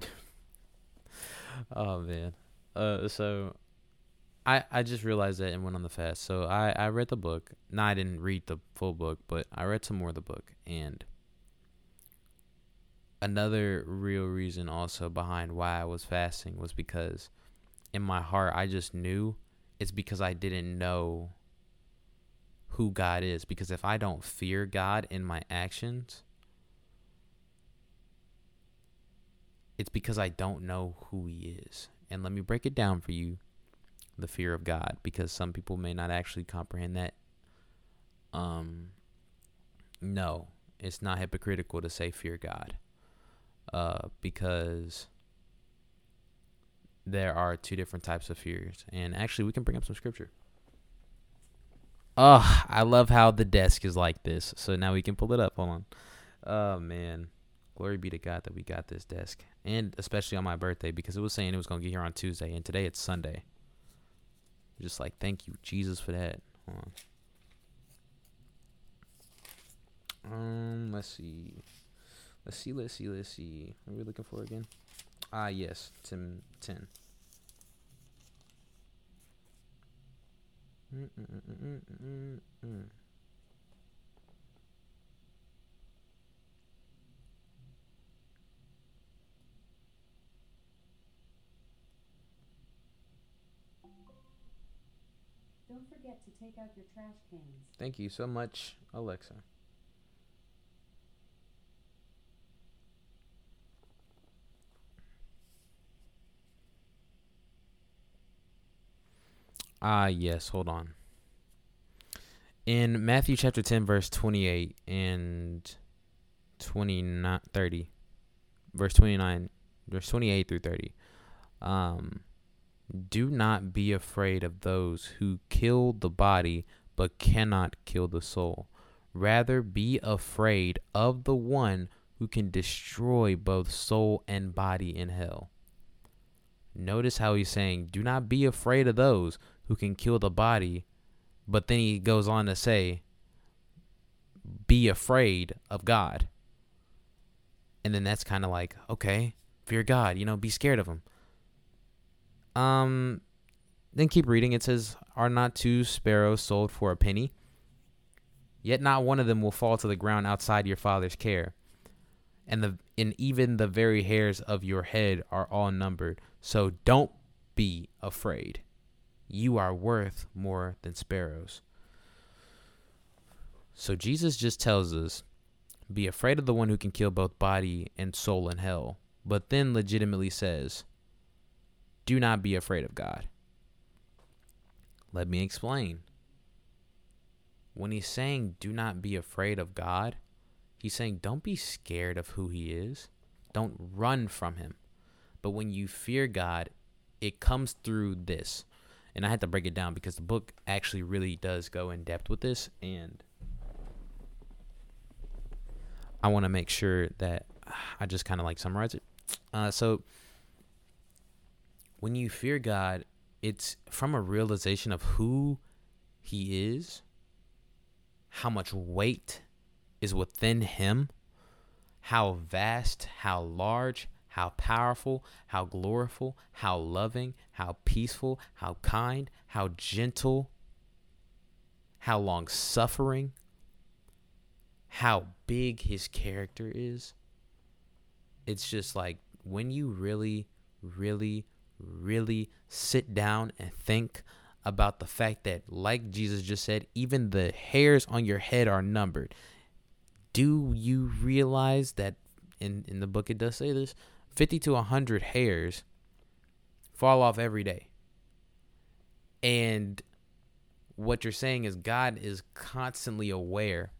oh man. Uh, so I I just realized that and went on the fast. So I I read the book. No, I didn't read the full book, but I read some more of the book and another real reason also behind why I was fasting was because in my heart I just knew it's because I didn't know who God is because if I don't fear God in my actions it's because I don't know who he is. And let me break it down for you the fear of God because some people may not actually comprehend that. Um no, it's not hypocritical to say fear God. Uh because there are two different types of fears. And actually we can bring up some scripture. Oh, I love how the desk is like this. So now we can pull it up. Hold on. Oh man. Glory be to God that we got this desk. And especially on my birthday because it was saying it was going to get here on Tuesday and today it's Sunday. Just like thank you Jesus for that. Um, let's see. Let's see, let's see, let's see. What are we looking for again? Ah, yes, Tim 10. Mm, mm, mm, mm forget to take out your trash cans. Thank you so much, Alexa. Ah, yes, hold on. In Matthew chapter 10, verse 28 and 29, 30, verse 29, verse 28 through 30, um, do not be afraid of those who kill the body but cannot kill the soul. Rather, be afraid of the one who can destroy both soul and body in hell. Notice how he's saying, Do not be afraid of those who can kill the body. But then he goes on to say, Be afraid of God. And then that's kind of like, okay, fear God, you know, be scared of him. Um, then keep reading. It says, Are not two sparrows sold for a penny? Yet not one of them will fall to the ground outside your father's care. And the and even the very hairs of your head are all numbered. So don't be afraid. You are worth more than sparrows. So Jesus just tells us be afraid of the one who can kill both body and soul in hell, but then legitimately says, do not be afraid of God. Let me explain. When he's saying do not be afraid of God, he's saying don't be scared of who he is. Don't run from him. But when you fear God, it comes through this. And I had to break it down because the book actually really does go in depth with this. And I want to make sure that I just kind of like summarize it. Uh, so when you fear God, it's from a realization of who He is, how much weight is within Him, how vast, how large, how powerful, how gloriful, how loving, how peaceful, how kind, how gentle, how long suffering, how big His character is. It's just like when you really, really, really sit down and think about the fact that, like Jesus just said, even the hairs on your head are numbered. Do you realize that in, in the book it does say this? 50 to 100 hairs fall off every day. And what you're saying is God is constantly aware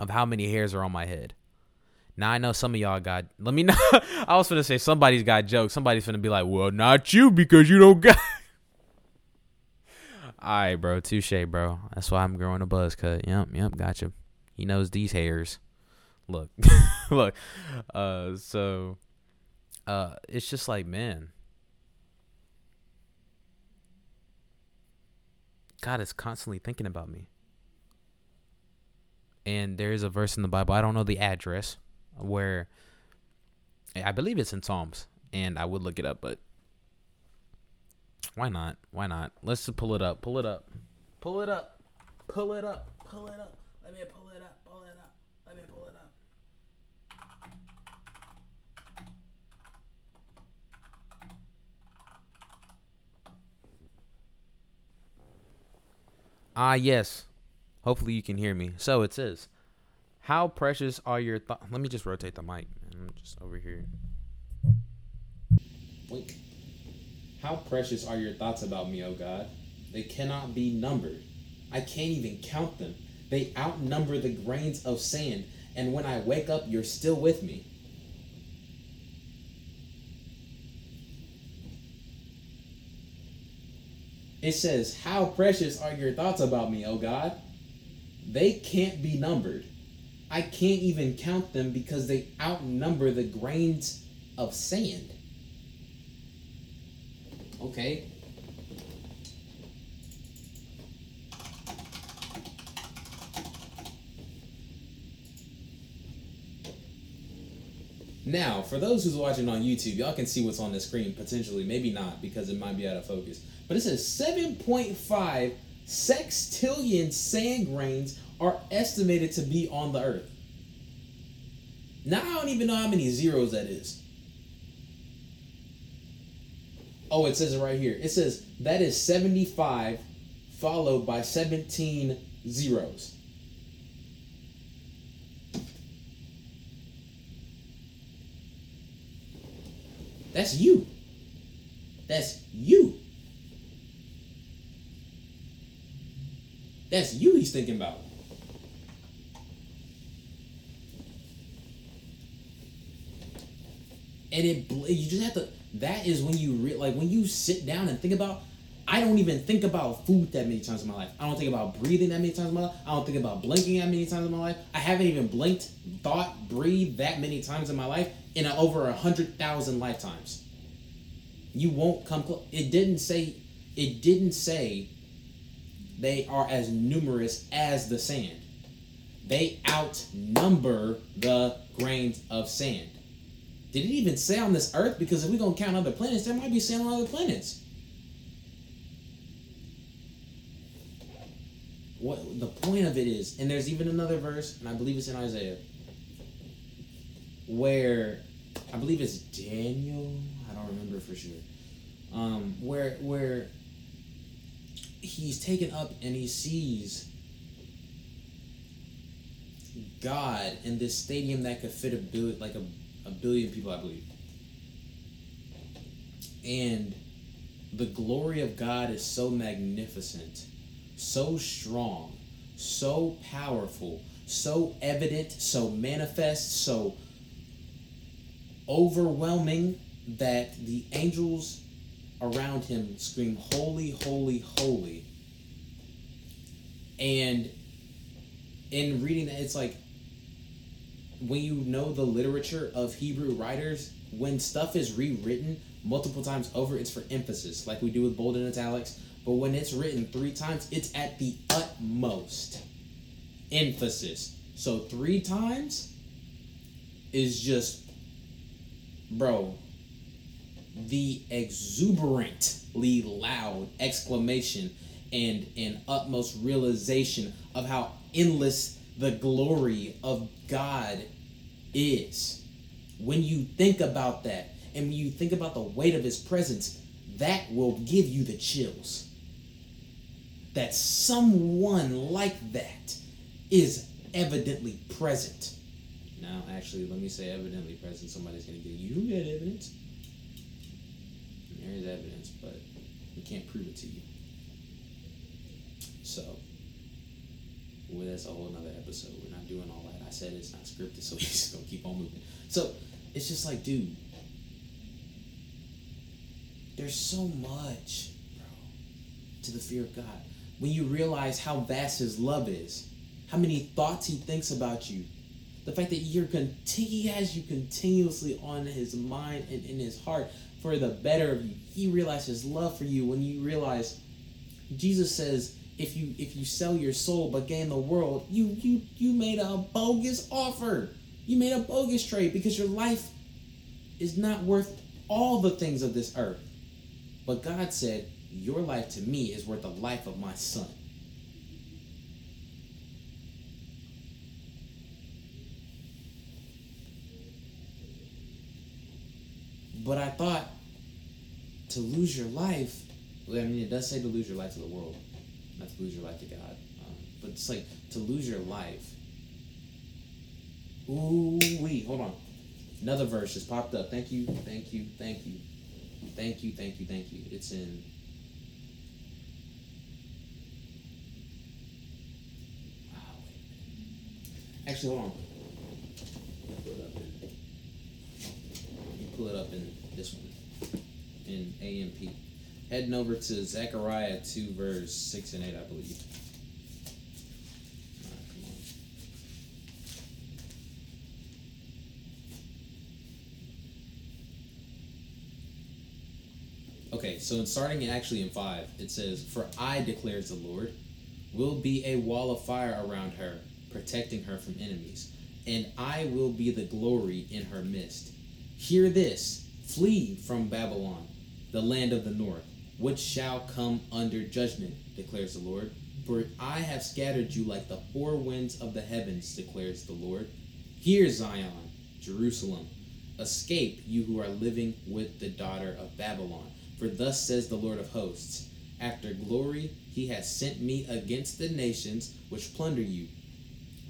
of how many hairs are on my head. Now I know some of y'all got. Let me know. I was gonna say somebody's got jokes. Somebody's gonna be like, "Well, not you because you don't got." All right, bro. Touche, bro. That's why I'm growing a buzz cut. Yep, yep. Gotcha. He knows these hairs. Look, look. Uh, so, uh, it's just like, man. God is constantly thinking about me. And there is a verse in the Bible. I don't know the address where I believe it's in Psalms, and I would look it up, but why not? Why not? Let's just pull it up. Pull it up. Pull it up. Pull it up. Pull it up. Let me pull it up. Pull it up. Let me pull it up. Ah, yes. Hopefully you can hear me. So it says, how precious are your thoughts? Let me just rotate the mic. I'm just over here. Wait. How precious are your thoughts about me, O God? They cannot be numbered. I can't even count them. They outnumber the grains of sand. And when I wake up, you're still with me. It says, How precious are your thoughts about me, O God? They can't be numbered. I can't even count them because they outnumber the grains of sand. Okay. Now, for those who's watching on YouTube, y'all can see what's on the screen potentially. Maybe not because it might be out of focus. But it says 7.5 sextillion sand grains are estimated to be on the earth. Now I don't even know how many zeros that is. Oh, it says it right here. It says that is 75 followed by 17 zeros. That's you. That's you. That's you he's thinking about. And it you just have to that is when you re- like when you sit down and think about I don't even think about food that many times in my life. I don't think about breathing that many times in my life. I don't think about blinking that many times in my life. I haven't even blinked, thought, breathed that many times in my life in a, over a hundred thousand lifetimes. You won't come close. It didn't say. It didn't say. They are as numerous as the sand. They outnumber the grains of sand. Did it even say on this earth? Because if we're gonna count other planets, there might be sand on other planets. What the point of it is, and there's even another verse, and I believe it's in Isaiah, where I believe it's Daniel. I don't remember for sure. Um, where where he's taken up and he sees God in this stadium that could fit a billion, like a, a billion people, I believe. And the glory of God is so magnificent, so strong, so powerful, so evident, so manifest, so overwhelming that the angels around him scream, Holy, holy, holy. And in reading that, it's like when you know the literature of Hebrew writers, when stuff is rewritten multiple times over, it's for emphasis, like we do with bold and italics. But when it's written three times, it's at the utmost emphasis. So three times is just, bro, the exuberantly loud exclamation and and utmost realization of how endless the glory of God is. When you think about that and when you think about the weight of his presence, that will give you the chills. That someone like that is evidently present. Now, actually, let me say evidently present. Somebody's going to get you get evidence. There is evidence, but we can't prove it to you. So, well, that's a whole nother episode. We're not doing all that. I said it's not scripted, so we're just gonna keep on moving. So, it's just like, dude, there's so much, bro, to the fear of God. When you realize how vast His love is, how many thoughts He thinks about you, the fact that you're He has you continuously on His mind and in His heart for the better of you. He realizes His love for you when you realize Jesus says, if you if you sell your soul but gain the world, you you you made a bogus offer. You made a bogus trade because your life is not worth all the things of this earth. But God said, Your life to me is worth the life of my son. But I thought to lose your life, I mean, it does say to lose your life to the world, not to lose your life to God. Um, but it's like to lose your life. Ooh, wee, hold on. Another verse just popped up. Thank you, thank you, thank you, thank you, thank you, thank you. It's in. Actually, hold on. Pull it up in- You pull it up in this one, in AMP. Heading over to Zechariah 2, verse 6 and 8, I believe. Okay, so in starting actually in 5, it says, For I, declares the Lord, will be a wall of fire around her, protecting her from enemies, and I will be the glory in her midst. Hear this flee from Babylon, the land of the north, which shall come under judgment, declares the Lord. For I have scattered you like the four winds of the heavens, declares the Lord. Hear, Zion, Jerusalem. Escape, you who are living with the daughter of Babylon. For thus says the Lord of hosts After glory, he has sent me against the nations which plunder you.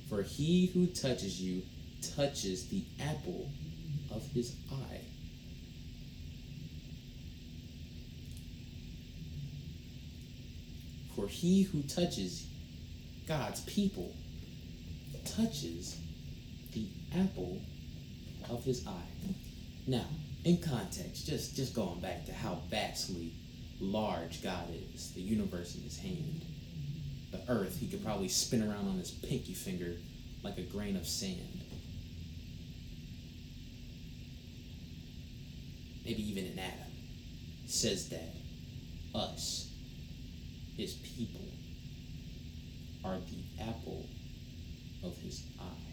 For he who touches you touches the apple of his eye. For he who touches God's people touches the apple of his eye. Now, in context, just just going back to how vastly large God is, the universe in his hand. The earth he could probably spin around on his pinky finger like a grain of sand. Maybe even an atom says that us, his people, are the apple of his eye.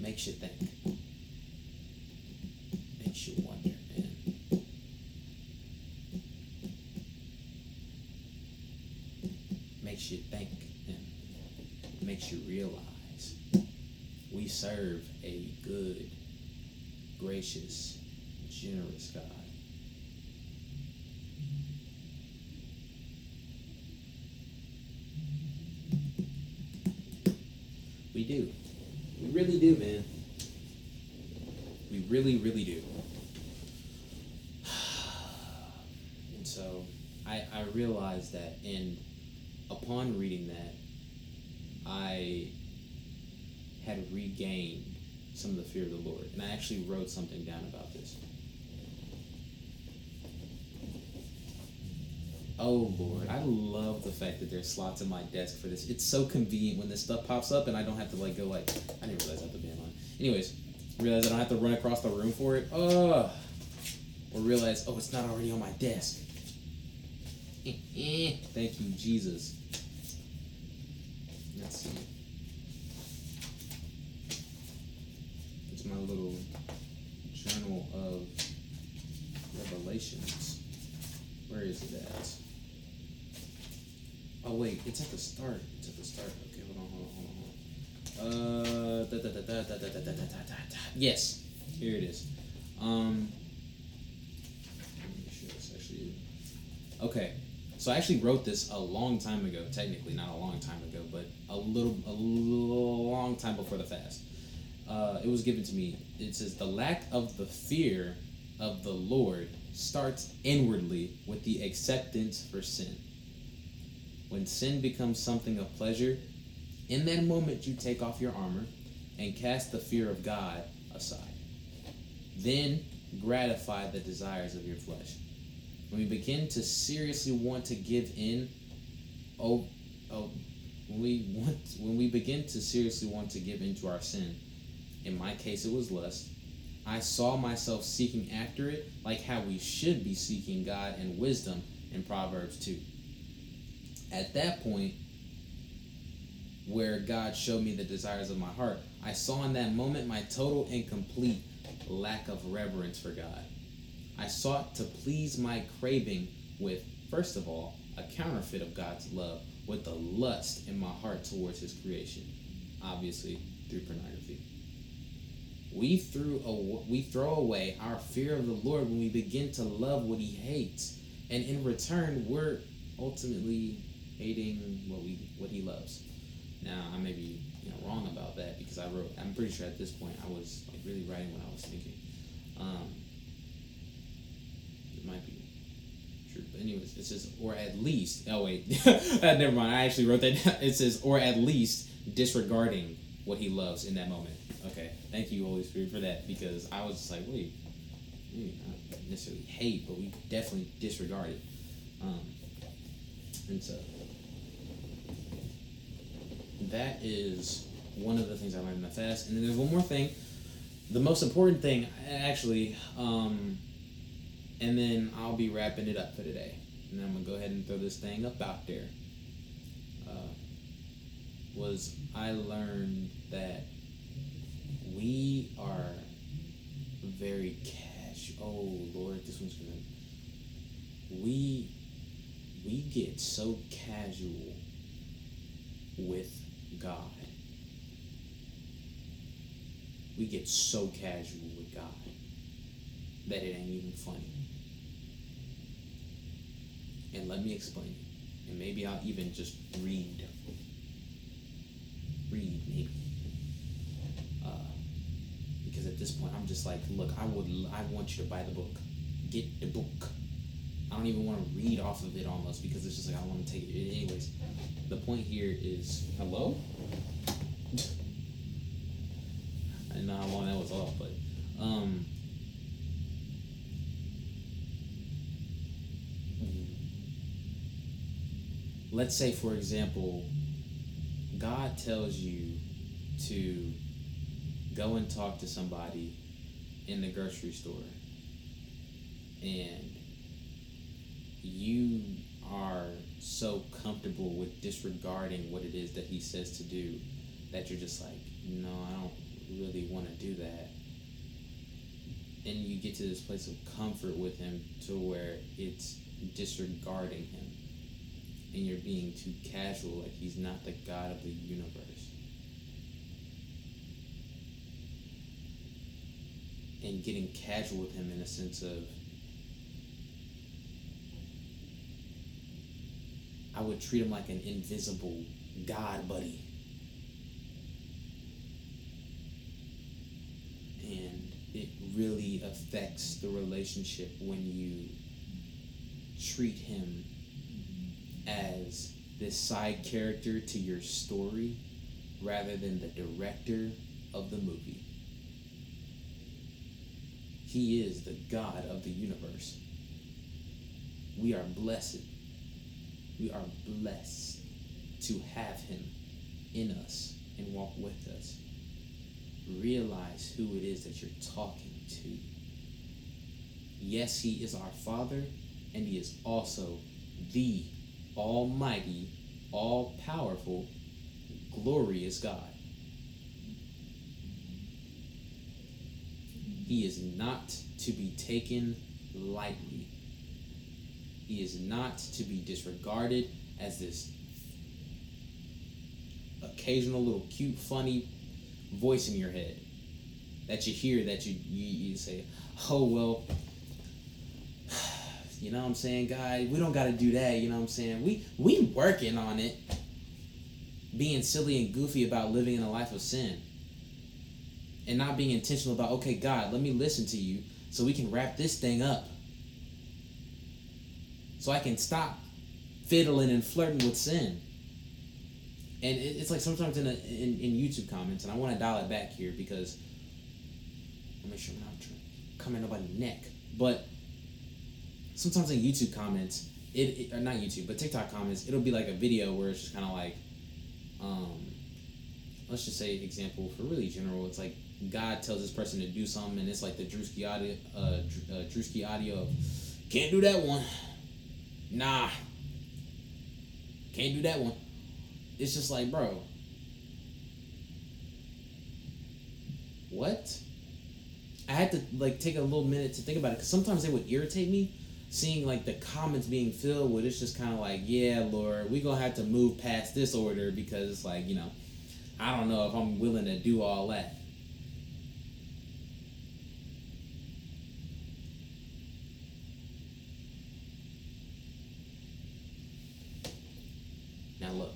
Makes you think. Makes you wonder, man. Makes you think and makes you realize we serve a good, gracious, generous God. We do. We really do, man. We really, really do. And so I, I realized that, and upon reading that, I had regained some of the fear of the Lord. And I actually wrote something down about this. Oh Lord, I love the fact that there's slots in my desk for this. It's so convenient when this stuff pops up and I don't have to like go like I didn't realize I to be on. Anyways, realize I don't have to run across the room for it. Oh, or realize oh it's not already on my desk. Eh, eh. Thank you, Jesus. Let's see. my little journal of revelations. Where is it at? Oh wait, it's at the start. It's at the start. Okay, hold on, hold on, hold on, hold on. Uh, da, da, da, yes, here it is. Um, sure actually... okay. So I actually wrote this a long time ago. Technically, not a long time ago, but a little, a little long time before the fast. Uh, it was given to me. It says the lack of the fear of the Lord starts inwardly with the acceptance for sin. When sin becomes something of pleasure, in that moment you take off your armor and cast the fear of God aside. Then gratify the desires of your flesh. When we begin to seriously want to give in, oh, oh, when we want, when we begin to seriously want to give into our sin, in my case it was lust. I saw myself seeking after it like how we should be seeking God and wisdom in Proverbs 2. At that point, where God showed me the desires of my heart, I saw in that moment my total and complete lack of reverence for God. I sought to please my craving with, first of all, a counterfeit of God's love, with the lust in my heart towards His creation, obviously through pornography. We threw a, we throw away our fear of the Lord when we begin to love what He hates, and in return, we're ultimately hating what we what He loves. Now, I may be you know wrong about that because I wrote. I'm pretty sure at this point I was like really writing what I was thinking. Um, it might be true, but anyways, it says or at least. Oh wait, uh, never mind. I actually wrote that. down. It says or at least disregarding what what he loves in that moment. Okay, thank you, Holy Spirit, for that because I was just like, wait, maybe not necessarily hate, but we definitely disregard it. Um, and so that is one of the things I learned in the fast. And then there's one more thing. The most important thing, actually, um, and then I'll be wrapping it up for today. And I'm gonna go ahead and throw this thing up out there. Uh, was I learned that we are very cash. Oh Lord, this one's gonna. We we get so casual with God. We get so casual with God that it ain't even funny. And let me explain it. And maybe I'll even just read. Read, this point, I'm just like, look, I would, I want you to buy the book. Get the book. I don't even want to read off of it almost because it's just like I want to take it. Anyways, the point here is hello. I didn't know how long that was off, but um. Let's say, for example, God tells you to go and talk to somebody in the grocery store, and you are so comfortable with disregarding what it is that he says to do that you're just like, no, I don't really want to do that. And you get to this place of comfort with him to where it's disregarding him. And you're being too casual, like he's not the God of the universe. And getting casual with him in a sense of, I would treat him like an invisible God buddy. And it really affects the relationship when you treat him as this side character to your story rather than the director of the movie. He is the God of the universe. We are blessed we are blessed to have him in us and walk with us. Realize who it is that you're talking to. Yes, he is our Father, and he is also the Almighty, all powerful, glorious God. He is not to be taken lightly. He is not to be disregarded as this occasional little cute, funny voice in your head that you hear that you, you, you say, oh, well, you know what I'm saying, guy? We don't got to do that. You know what I'm saying? We we working on it. Being silly and goofy about living in a life of sin. And not being intentional about, okay, God, let me listen to you so we can wrap this thing up. So I can stop fiddling and flirting with sin. And it's like sometimes in, a, in in YouTube comments, and I want to dial it back here because I'll make sure I'm not to come in nobody's neck. But sometimes in YouTube comments, it, it or not YouTube, but TikTok comments, it'll be like a video where it's just kind of like, um, let's just say example for really general. It's like God tells this person to do something, and it's like the Drewski audio, uh, uh Drewski audio of, can't do that one. Nah. Can't do that one. It's just like, bro. What? I had to like take a little minute to think about it because sometimes they would irritate me seeing like the comments being filled with it's just kind of like yeah lord we gonna have to move past this order because it's like you know i don't know if i'm willing to do all that now look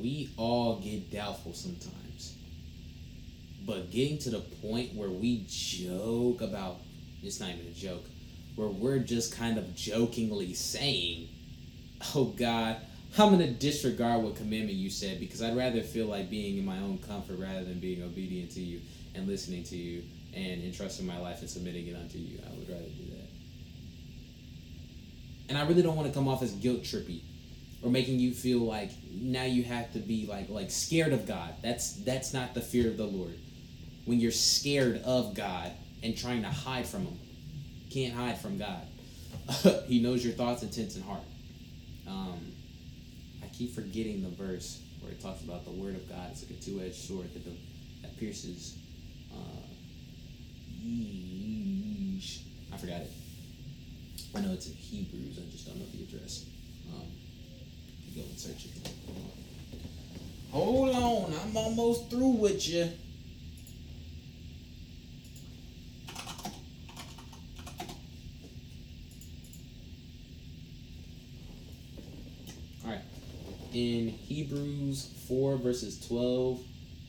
we all get doubtful sometimes but getting to the point where we joke about it's not even a joke where we're just kind of jokingly saying oh god I'm gonna disregard what commandment you said because I'd rather feel like being in my own comfort rather than being obedient to you and listening to you and entrusting my life and submitting it unto you. I would rather do that. And I really don't want to come off as guilt trippy or making you feel like now you have to be like like scared of God. That's that's not the fear of the Lord. When you're scared of God and trying to hide from him. Can't hide from God. he knows your thoughts, intents, and heart. Um, I keep forgetting the verse where it talks about the word of God. It's like a two-edged sword that, that pierces. Uh. I forgot it. I know it's in Hebrews. I just don't know the address. Go and search it. Hold on, I'm almost through with you. All right. In Hebrews 4, verses 12,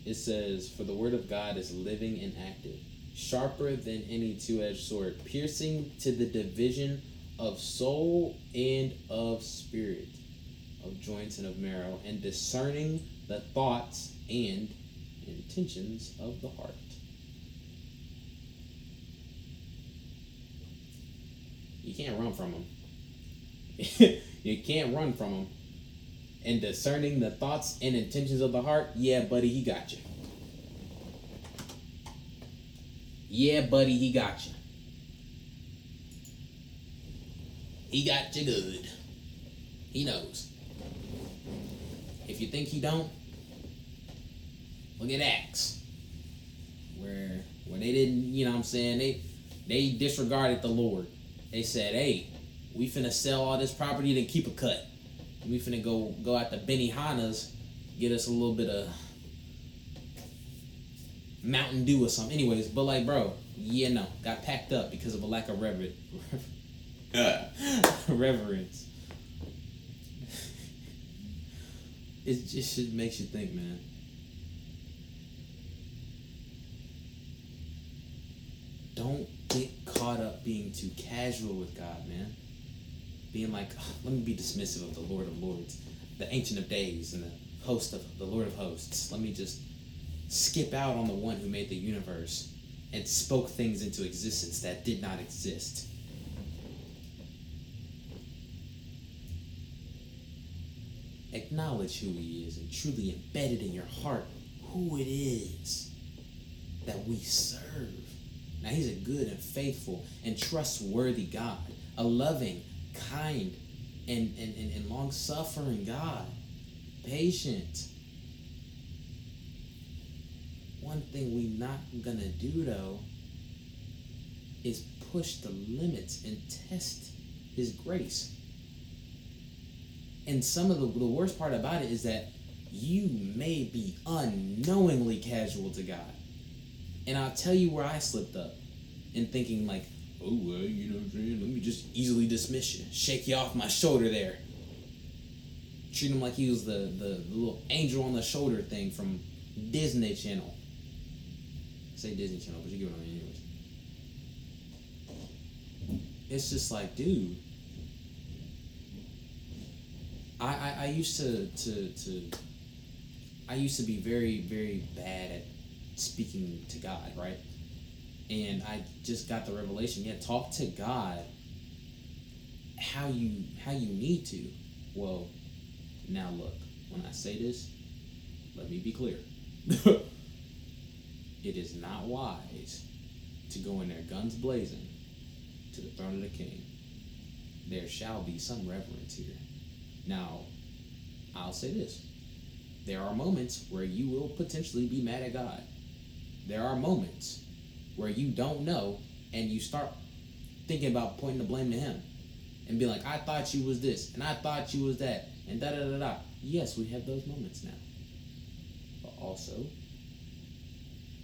it says, For the word of God is living and active, sharper than any two edged sword, piercing to the division of soul and of spirit, of joints and of marrow, and discerning the thoughts and intentions of the heart. You can't run from them. you can't run from them. And discerning the thoughts and intentions of the heart, yeah, buddy, he got you. Yeah, buddy, he got you. He got you good. He knows. If you think he don't, look at Acts. Where where they didn't, you know what I'm saying, they they disregarded the Lord. They said, hey, we finna sell all this property to keep a cut. We finna go go out to Benihana's, get us a little bit of Mountain Dew or something. Anyways, but like, bro, yeah, no, got packed up because of a lack of rever- reverence. It just it makes you think, man. Don't get caught up being too casual with God, man. Being like, "Oh, let me be dismissive of the Lord of Lords, the Ancient of Days, and the host of the Lord of Hosts. Let me just skip out on the one who made the universe and spoke things into existence that did not exist. Acknowledge who he is and truly embed it in your heart who it is that we serve. Now, he's a good and faithful and trustworthy God, a loving, kind, and, and, and, and long suffering God, patient. One thing we not gonna do though is push the limits and test his grace. And some of the, the worst part about it is that you may be unknowingly casual to God. And I'll tell you where I slipped up in thinking like, oh well, you know what I'm saying? Let me just easily dismiss you, shake you off my shoulder there. Treat him like he was the, the, the little angel on the shoulder thing from Disney Channel. say Disney Channel, but you get what I mean anyways. It's just like, dude. I, I, I used to, to to I used to be very, very bad at speaking to God, right? And I just got the revelation, yeah, talk to God how you how you need to. Well, now look, when I say this, let me be clear. it is not wise to go in there guns blazing to the throne of the king. There shall be some reverence here. Now, I'll say this. There are moments where you will potentially be mad at God. There are moments where you don't know and you start thinking about pointing the blame to him and be like, I thought you was this and I thought you was that and da da da da. Yes, we have those moments now. But also,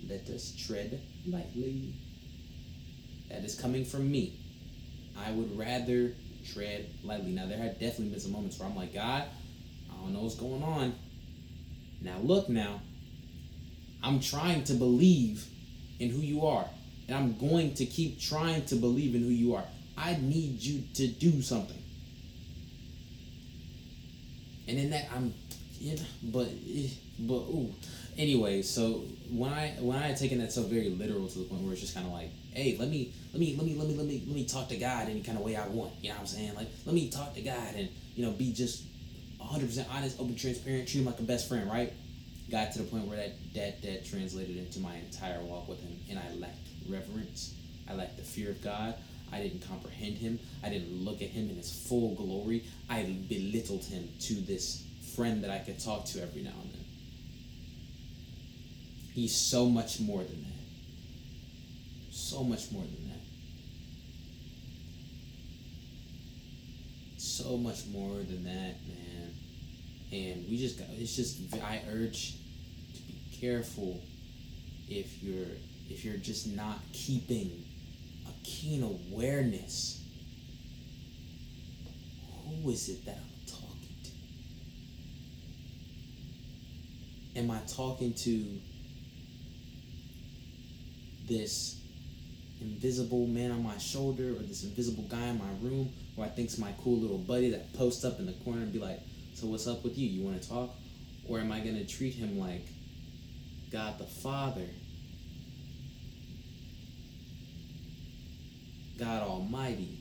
let us tread lightly. That is coming from me. I would rather tread lightly. Now, there have definitely been some moments where I'm like, God, I don't know what's going on. Now, look now. I'm trying to believe in who you are. And I'm going to keep trying to believe in who you are. I need you to do something. and in that I'm, yeah, but eh, but ooh. Anyway, so when I when I had taken that so very literal to the point where it's just kind of like, hey, let me let me let me let me let me let me talk to God any kind of way I want. You know what I'm saying? Like, let me talk to God and you know be just 100 percent honest, open, transparent, treat him like a best friend, right? Got to the point where that that that translated into my entire walk with him, and I lacked reverence. I lacked the fear of God. I didn't comprehend him. I didn't look at him in his full glory. I belittled him to this friend that I could talk to every now and then. He's so much more than that. So much more than that. So much more than that, man. And we just got, it's just, I urge to be careful if you're, if you're just not keeping a keen awareness. Who is it that I'm talking to? Am I talking to this invisible man on my shoulder or this invisible guy in my room who I think's my cool little buddy that posts up in the corner and be like, So what's up with you? You wanna talk? Or am I gonna treat him like God the Father? God Almighty.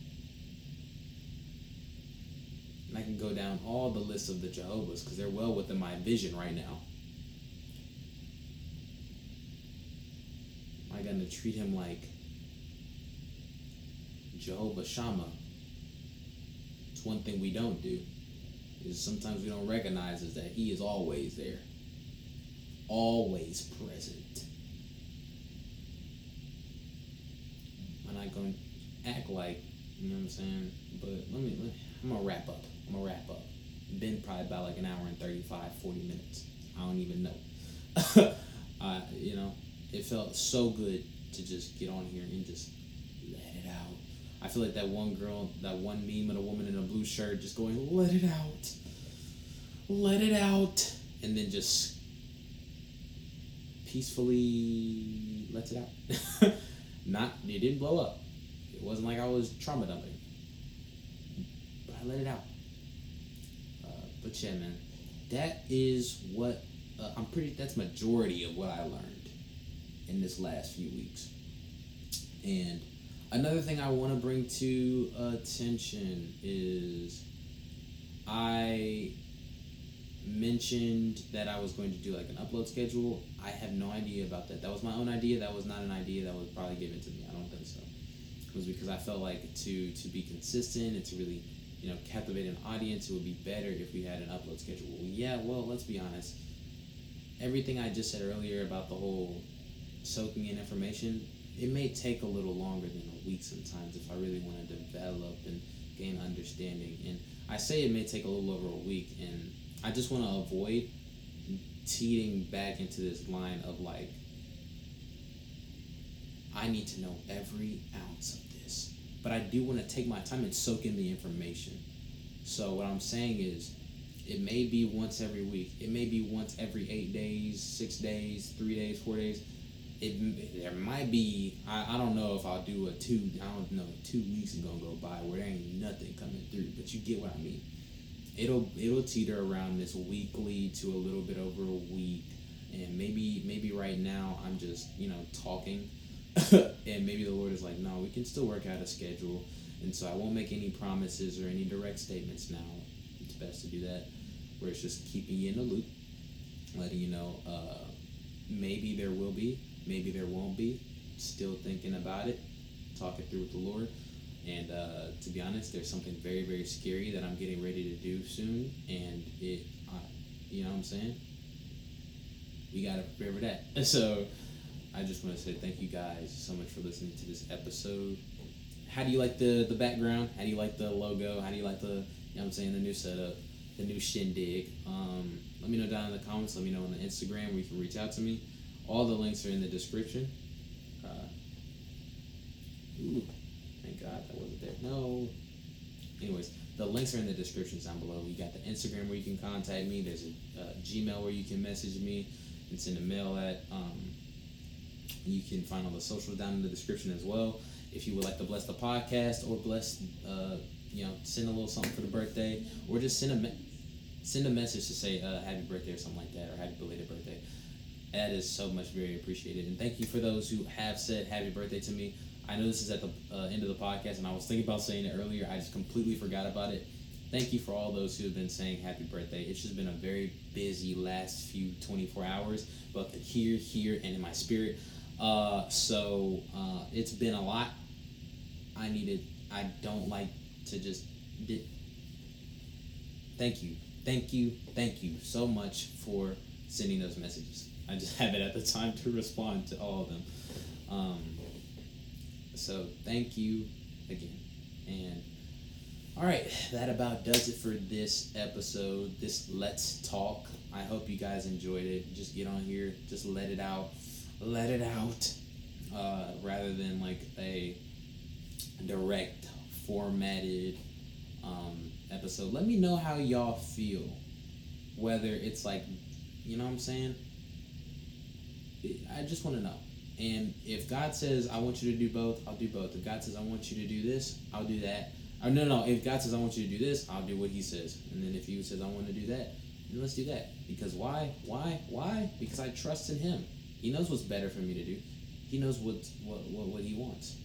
And I can go down all the lists of the Jehovah's because they're well within my vision right now. Am I going to treat him like Jehovah Shammah? It's one thing we don't do. Is sometimes we don't recognize is that he is always there. Always present. I'm not going to act like, you know what I'm saying? But let me, let, I'm going to wrap up. I'm to wrap up. Been probably about like an hour and 35, 40 minutes. I don't even know. uh, you know, it felt so good to just get on here and just let it out. I feel like that one girl, that one meme of a woman in a blue shirt just going, let it out. Let it out. And then just peacefully lets it out. Not, it didn't blow up. It wasn't like I was trauma dumping. But I let it out. Uh, but yeah, man, that is what uh, I'm pretty. That's majority of what I learned in this last few weeks. And another thing I want to bring to attention is I mentioned that I was going to do like an upload schedule. I have no idea about that. That was my own idea. That was not an idea that was probably given to me. I don't think so. It was because I felt like to to be consistent and to really you know captivate an audience, it would be better if we had an upload schedule. Well, yeah, well, let's be honest. Everything I just said earlier about the whole soaking in information, it may take a little longer than sometimes if I really want to develop and gain understanding. And I say it may take a little over a week, and I just want to avoid teeting back into this line of like, I need to know every ounce of this. But I do want to take my time and soak in the information. So what I'm saying is, it may be once every week. It may be once every eight days, six days, three days, four days. It there might be. I, I don't know if I'll do a two. I don't know. Two weeks is gonna go by where there ain't nothing coming through. But you get what I mean. It'll it'll teeter around this weekly to a little bit over a week, and maybe maybe right now I'm just you know talking, and maybe the Lord is like, no, we can still work out a schedule, and so I won't make any promises or any direct statements now. It's best to do that, where it's just keeping you in the loop, letting you know. Uh, maybe there will be, maybe there won't be. Still thinking about it, talking through with the Lord. And uh, to be honest, there's something very, very scary that I'm getting ready to do soon, and it, uh, you know what I'm saying? We gotta prepare for that. So, I just want to say thank you guys so much for listening to this episode. How do you like the the background? How do you like the logo? How do you like the, you know what I'm saying, the new setup, the new shindig? Um, let me know down in the comments. Let me know on the Instagram where you can reach out to me. All the links are in the description. Uh, ooh, thank God that wasn't there. No. Anyways, the links are in the descriptions down below. You got the Instagram where you can contact me. There's a uh, Gmail where you can message me and send a mail at. Um, you can find all the socials down in the description as well. If you would like to bless the podcast or bless, uh, you know, send a little something for the birthday or just send a. Me- send a message to say uh, happy birthday or something like that, or happy belated birthday. That is so much very appreciated. And thank you for those who have said happy birthday to me. I know this is at the uh, end of the podcast, and I was thinking about saying it earlier. I just completely forgot about it. Thank you for all those who have been saying happy birthday. It's just been a very busy last few 24 hours, both here, here, and in my spirit. Uh, so uh, it's been a lot. I needed. I don't like to just. Di- thank you, thank you, thank you so much for sending those messages. I just haven't at the time to respond to all of them. Um, so thank you again, and all right, that about does it for this episode. This let's talk. I hope you guys enjoyed it. Just get on here, just let it out, let it out, uh, rather than like a direct formatted um, episode. Let me know how y'all feel. Whether it's like, you know what I'm saying? I just want to know. And if God says I want you to do both, I'll do both. If God says I want you to do this, I'll do that. Or no, no. If God says I want you to do this, I'll do what He says. And then if He says I want to do that, then let's do that. Because why? Why? Why? Because I trust in Him. He knows what's better for me to do. He knows what what what, what He wants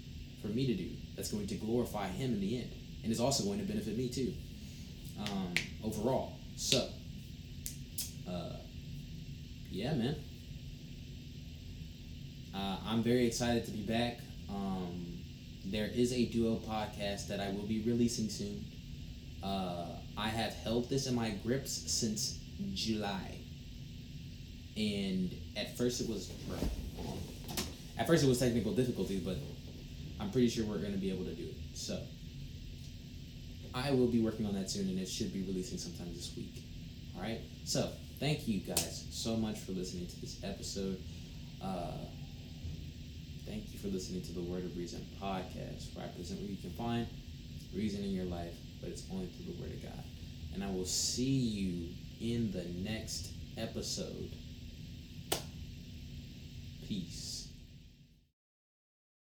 for me to do. That's going to glorify Him in the end, and is also going to benefit me too. Um, overall. So, uh, yeah, man. Uh, I'm very excited to be back. Um, there is a duo podcast that I will be releasing soon. Uh, I have held this in my grips since July, and at first it was, at first it was technical difficulties, but I'm pretty sure we're going to be able to do it. So I will be working on that soon, and it should be releasing sometime this week. All right. So thank you guys so much for listening to this episode. Uh, Thank you for listening to the Word of Reason podcast, where I present where you can find reason in your life, but it's only through the Word of God. And I will see you in the next episode. Peace.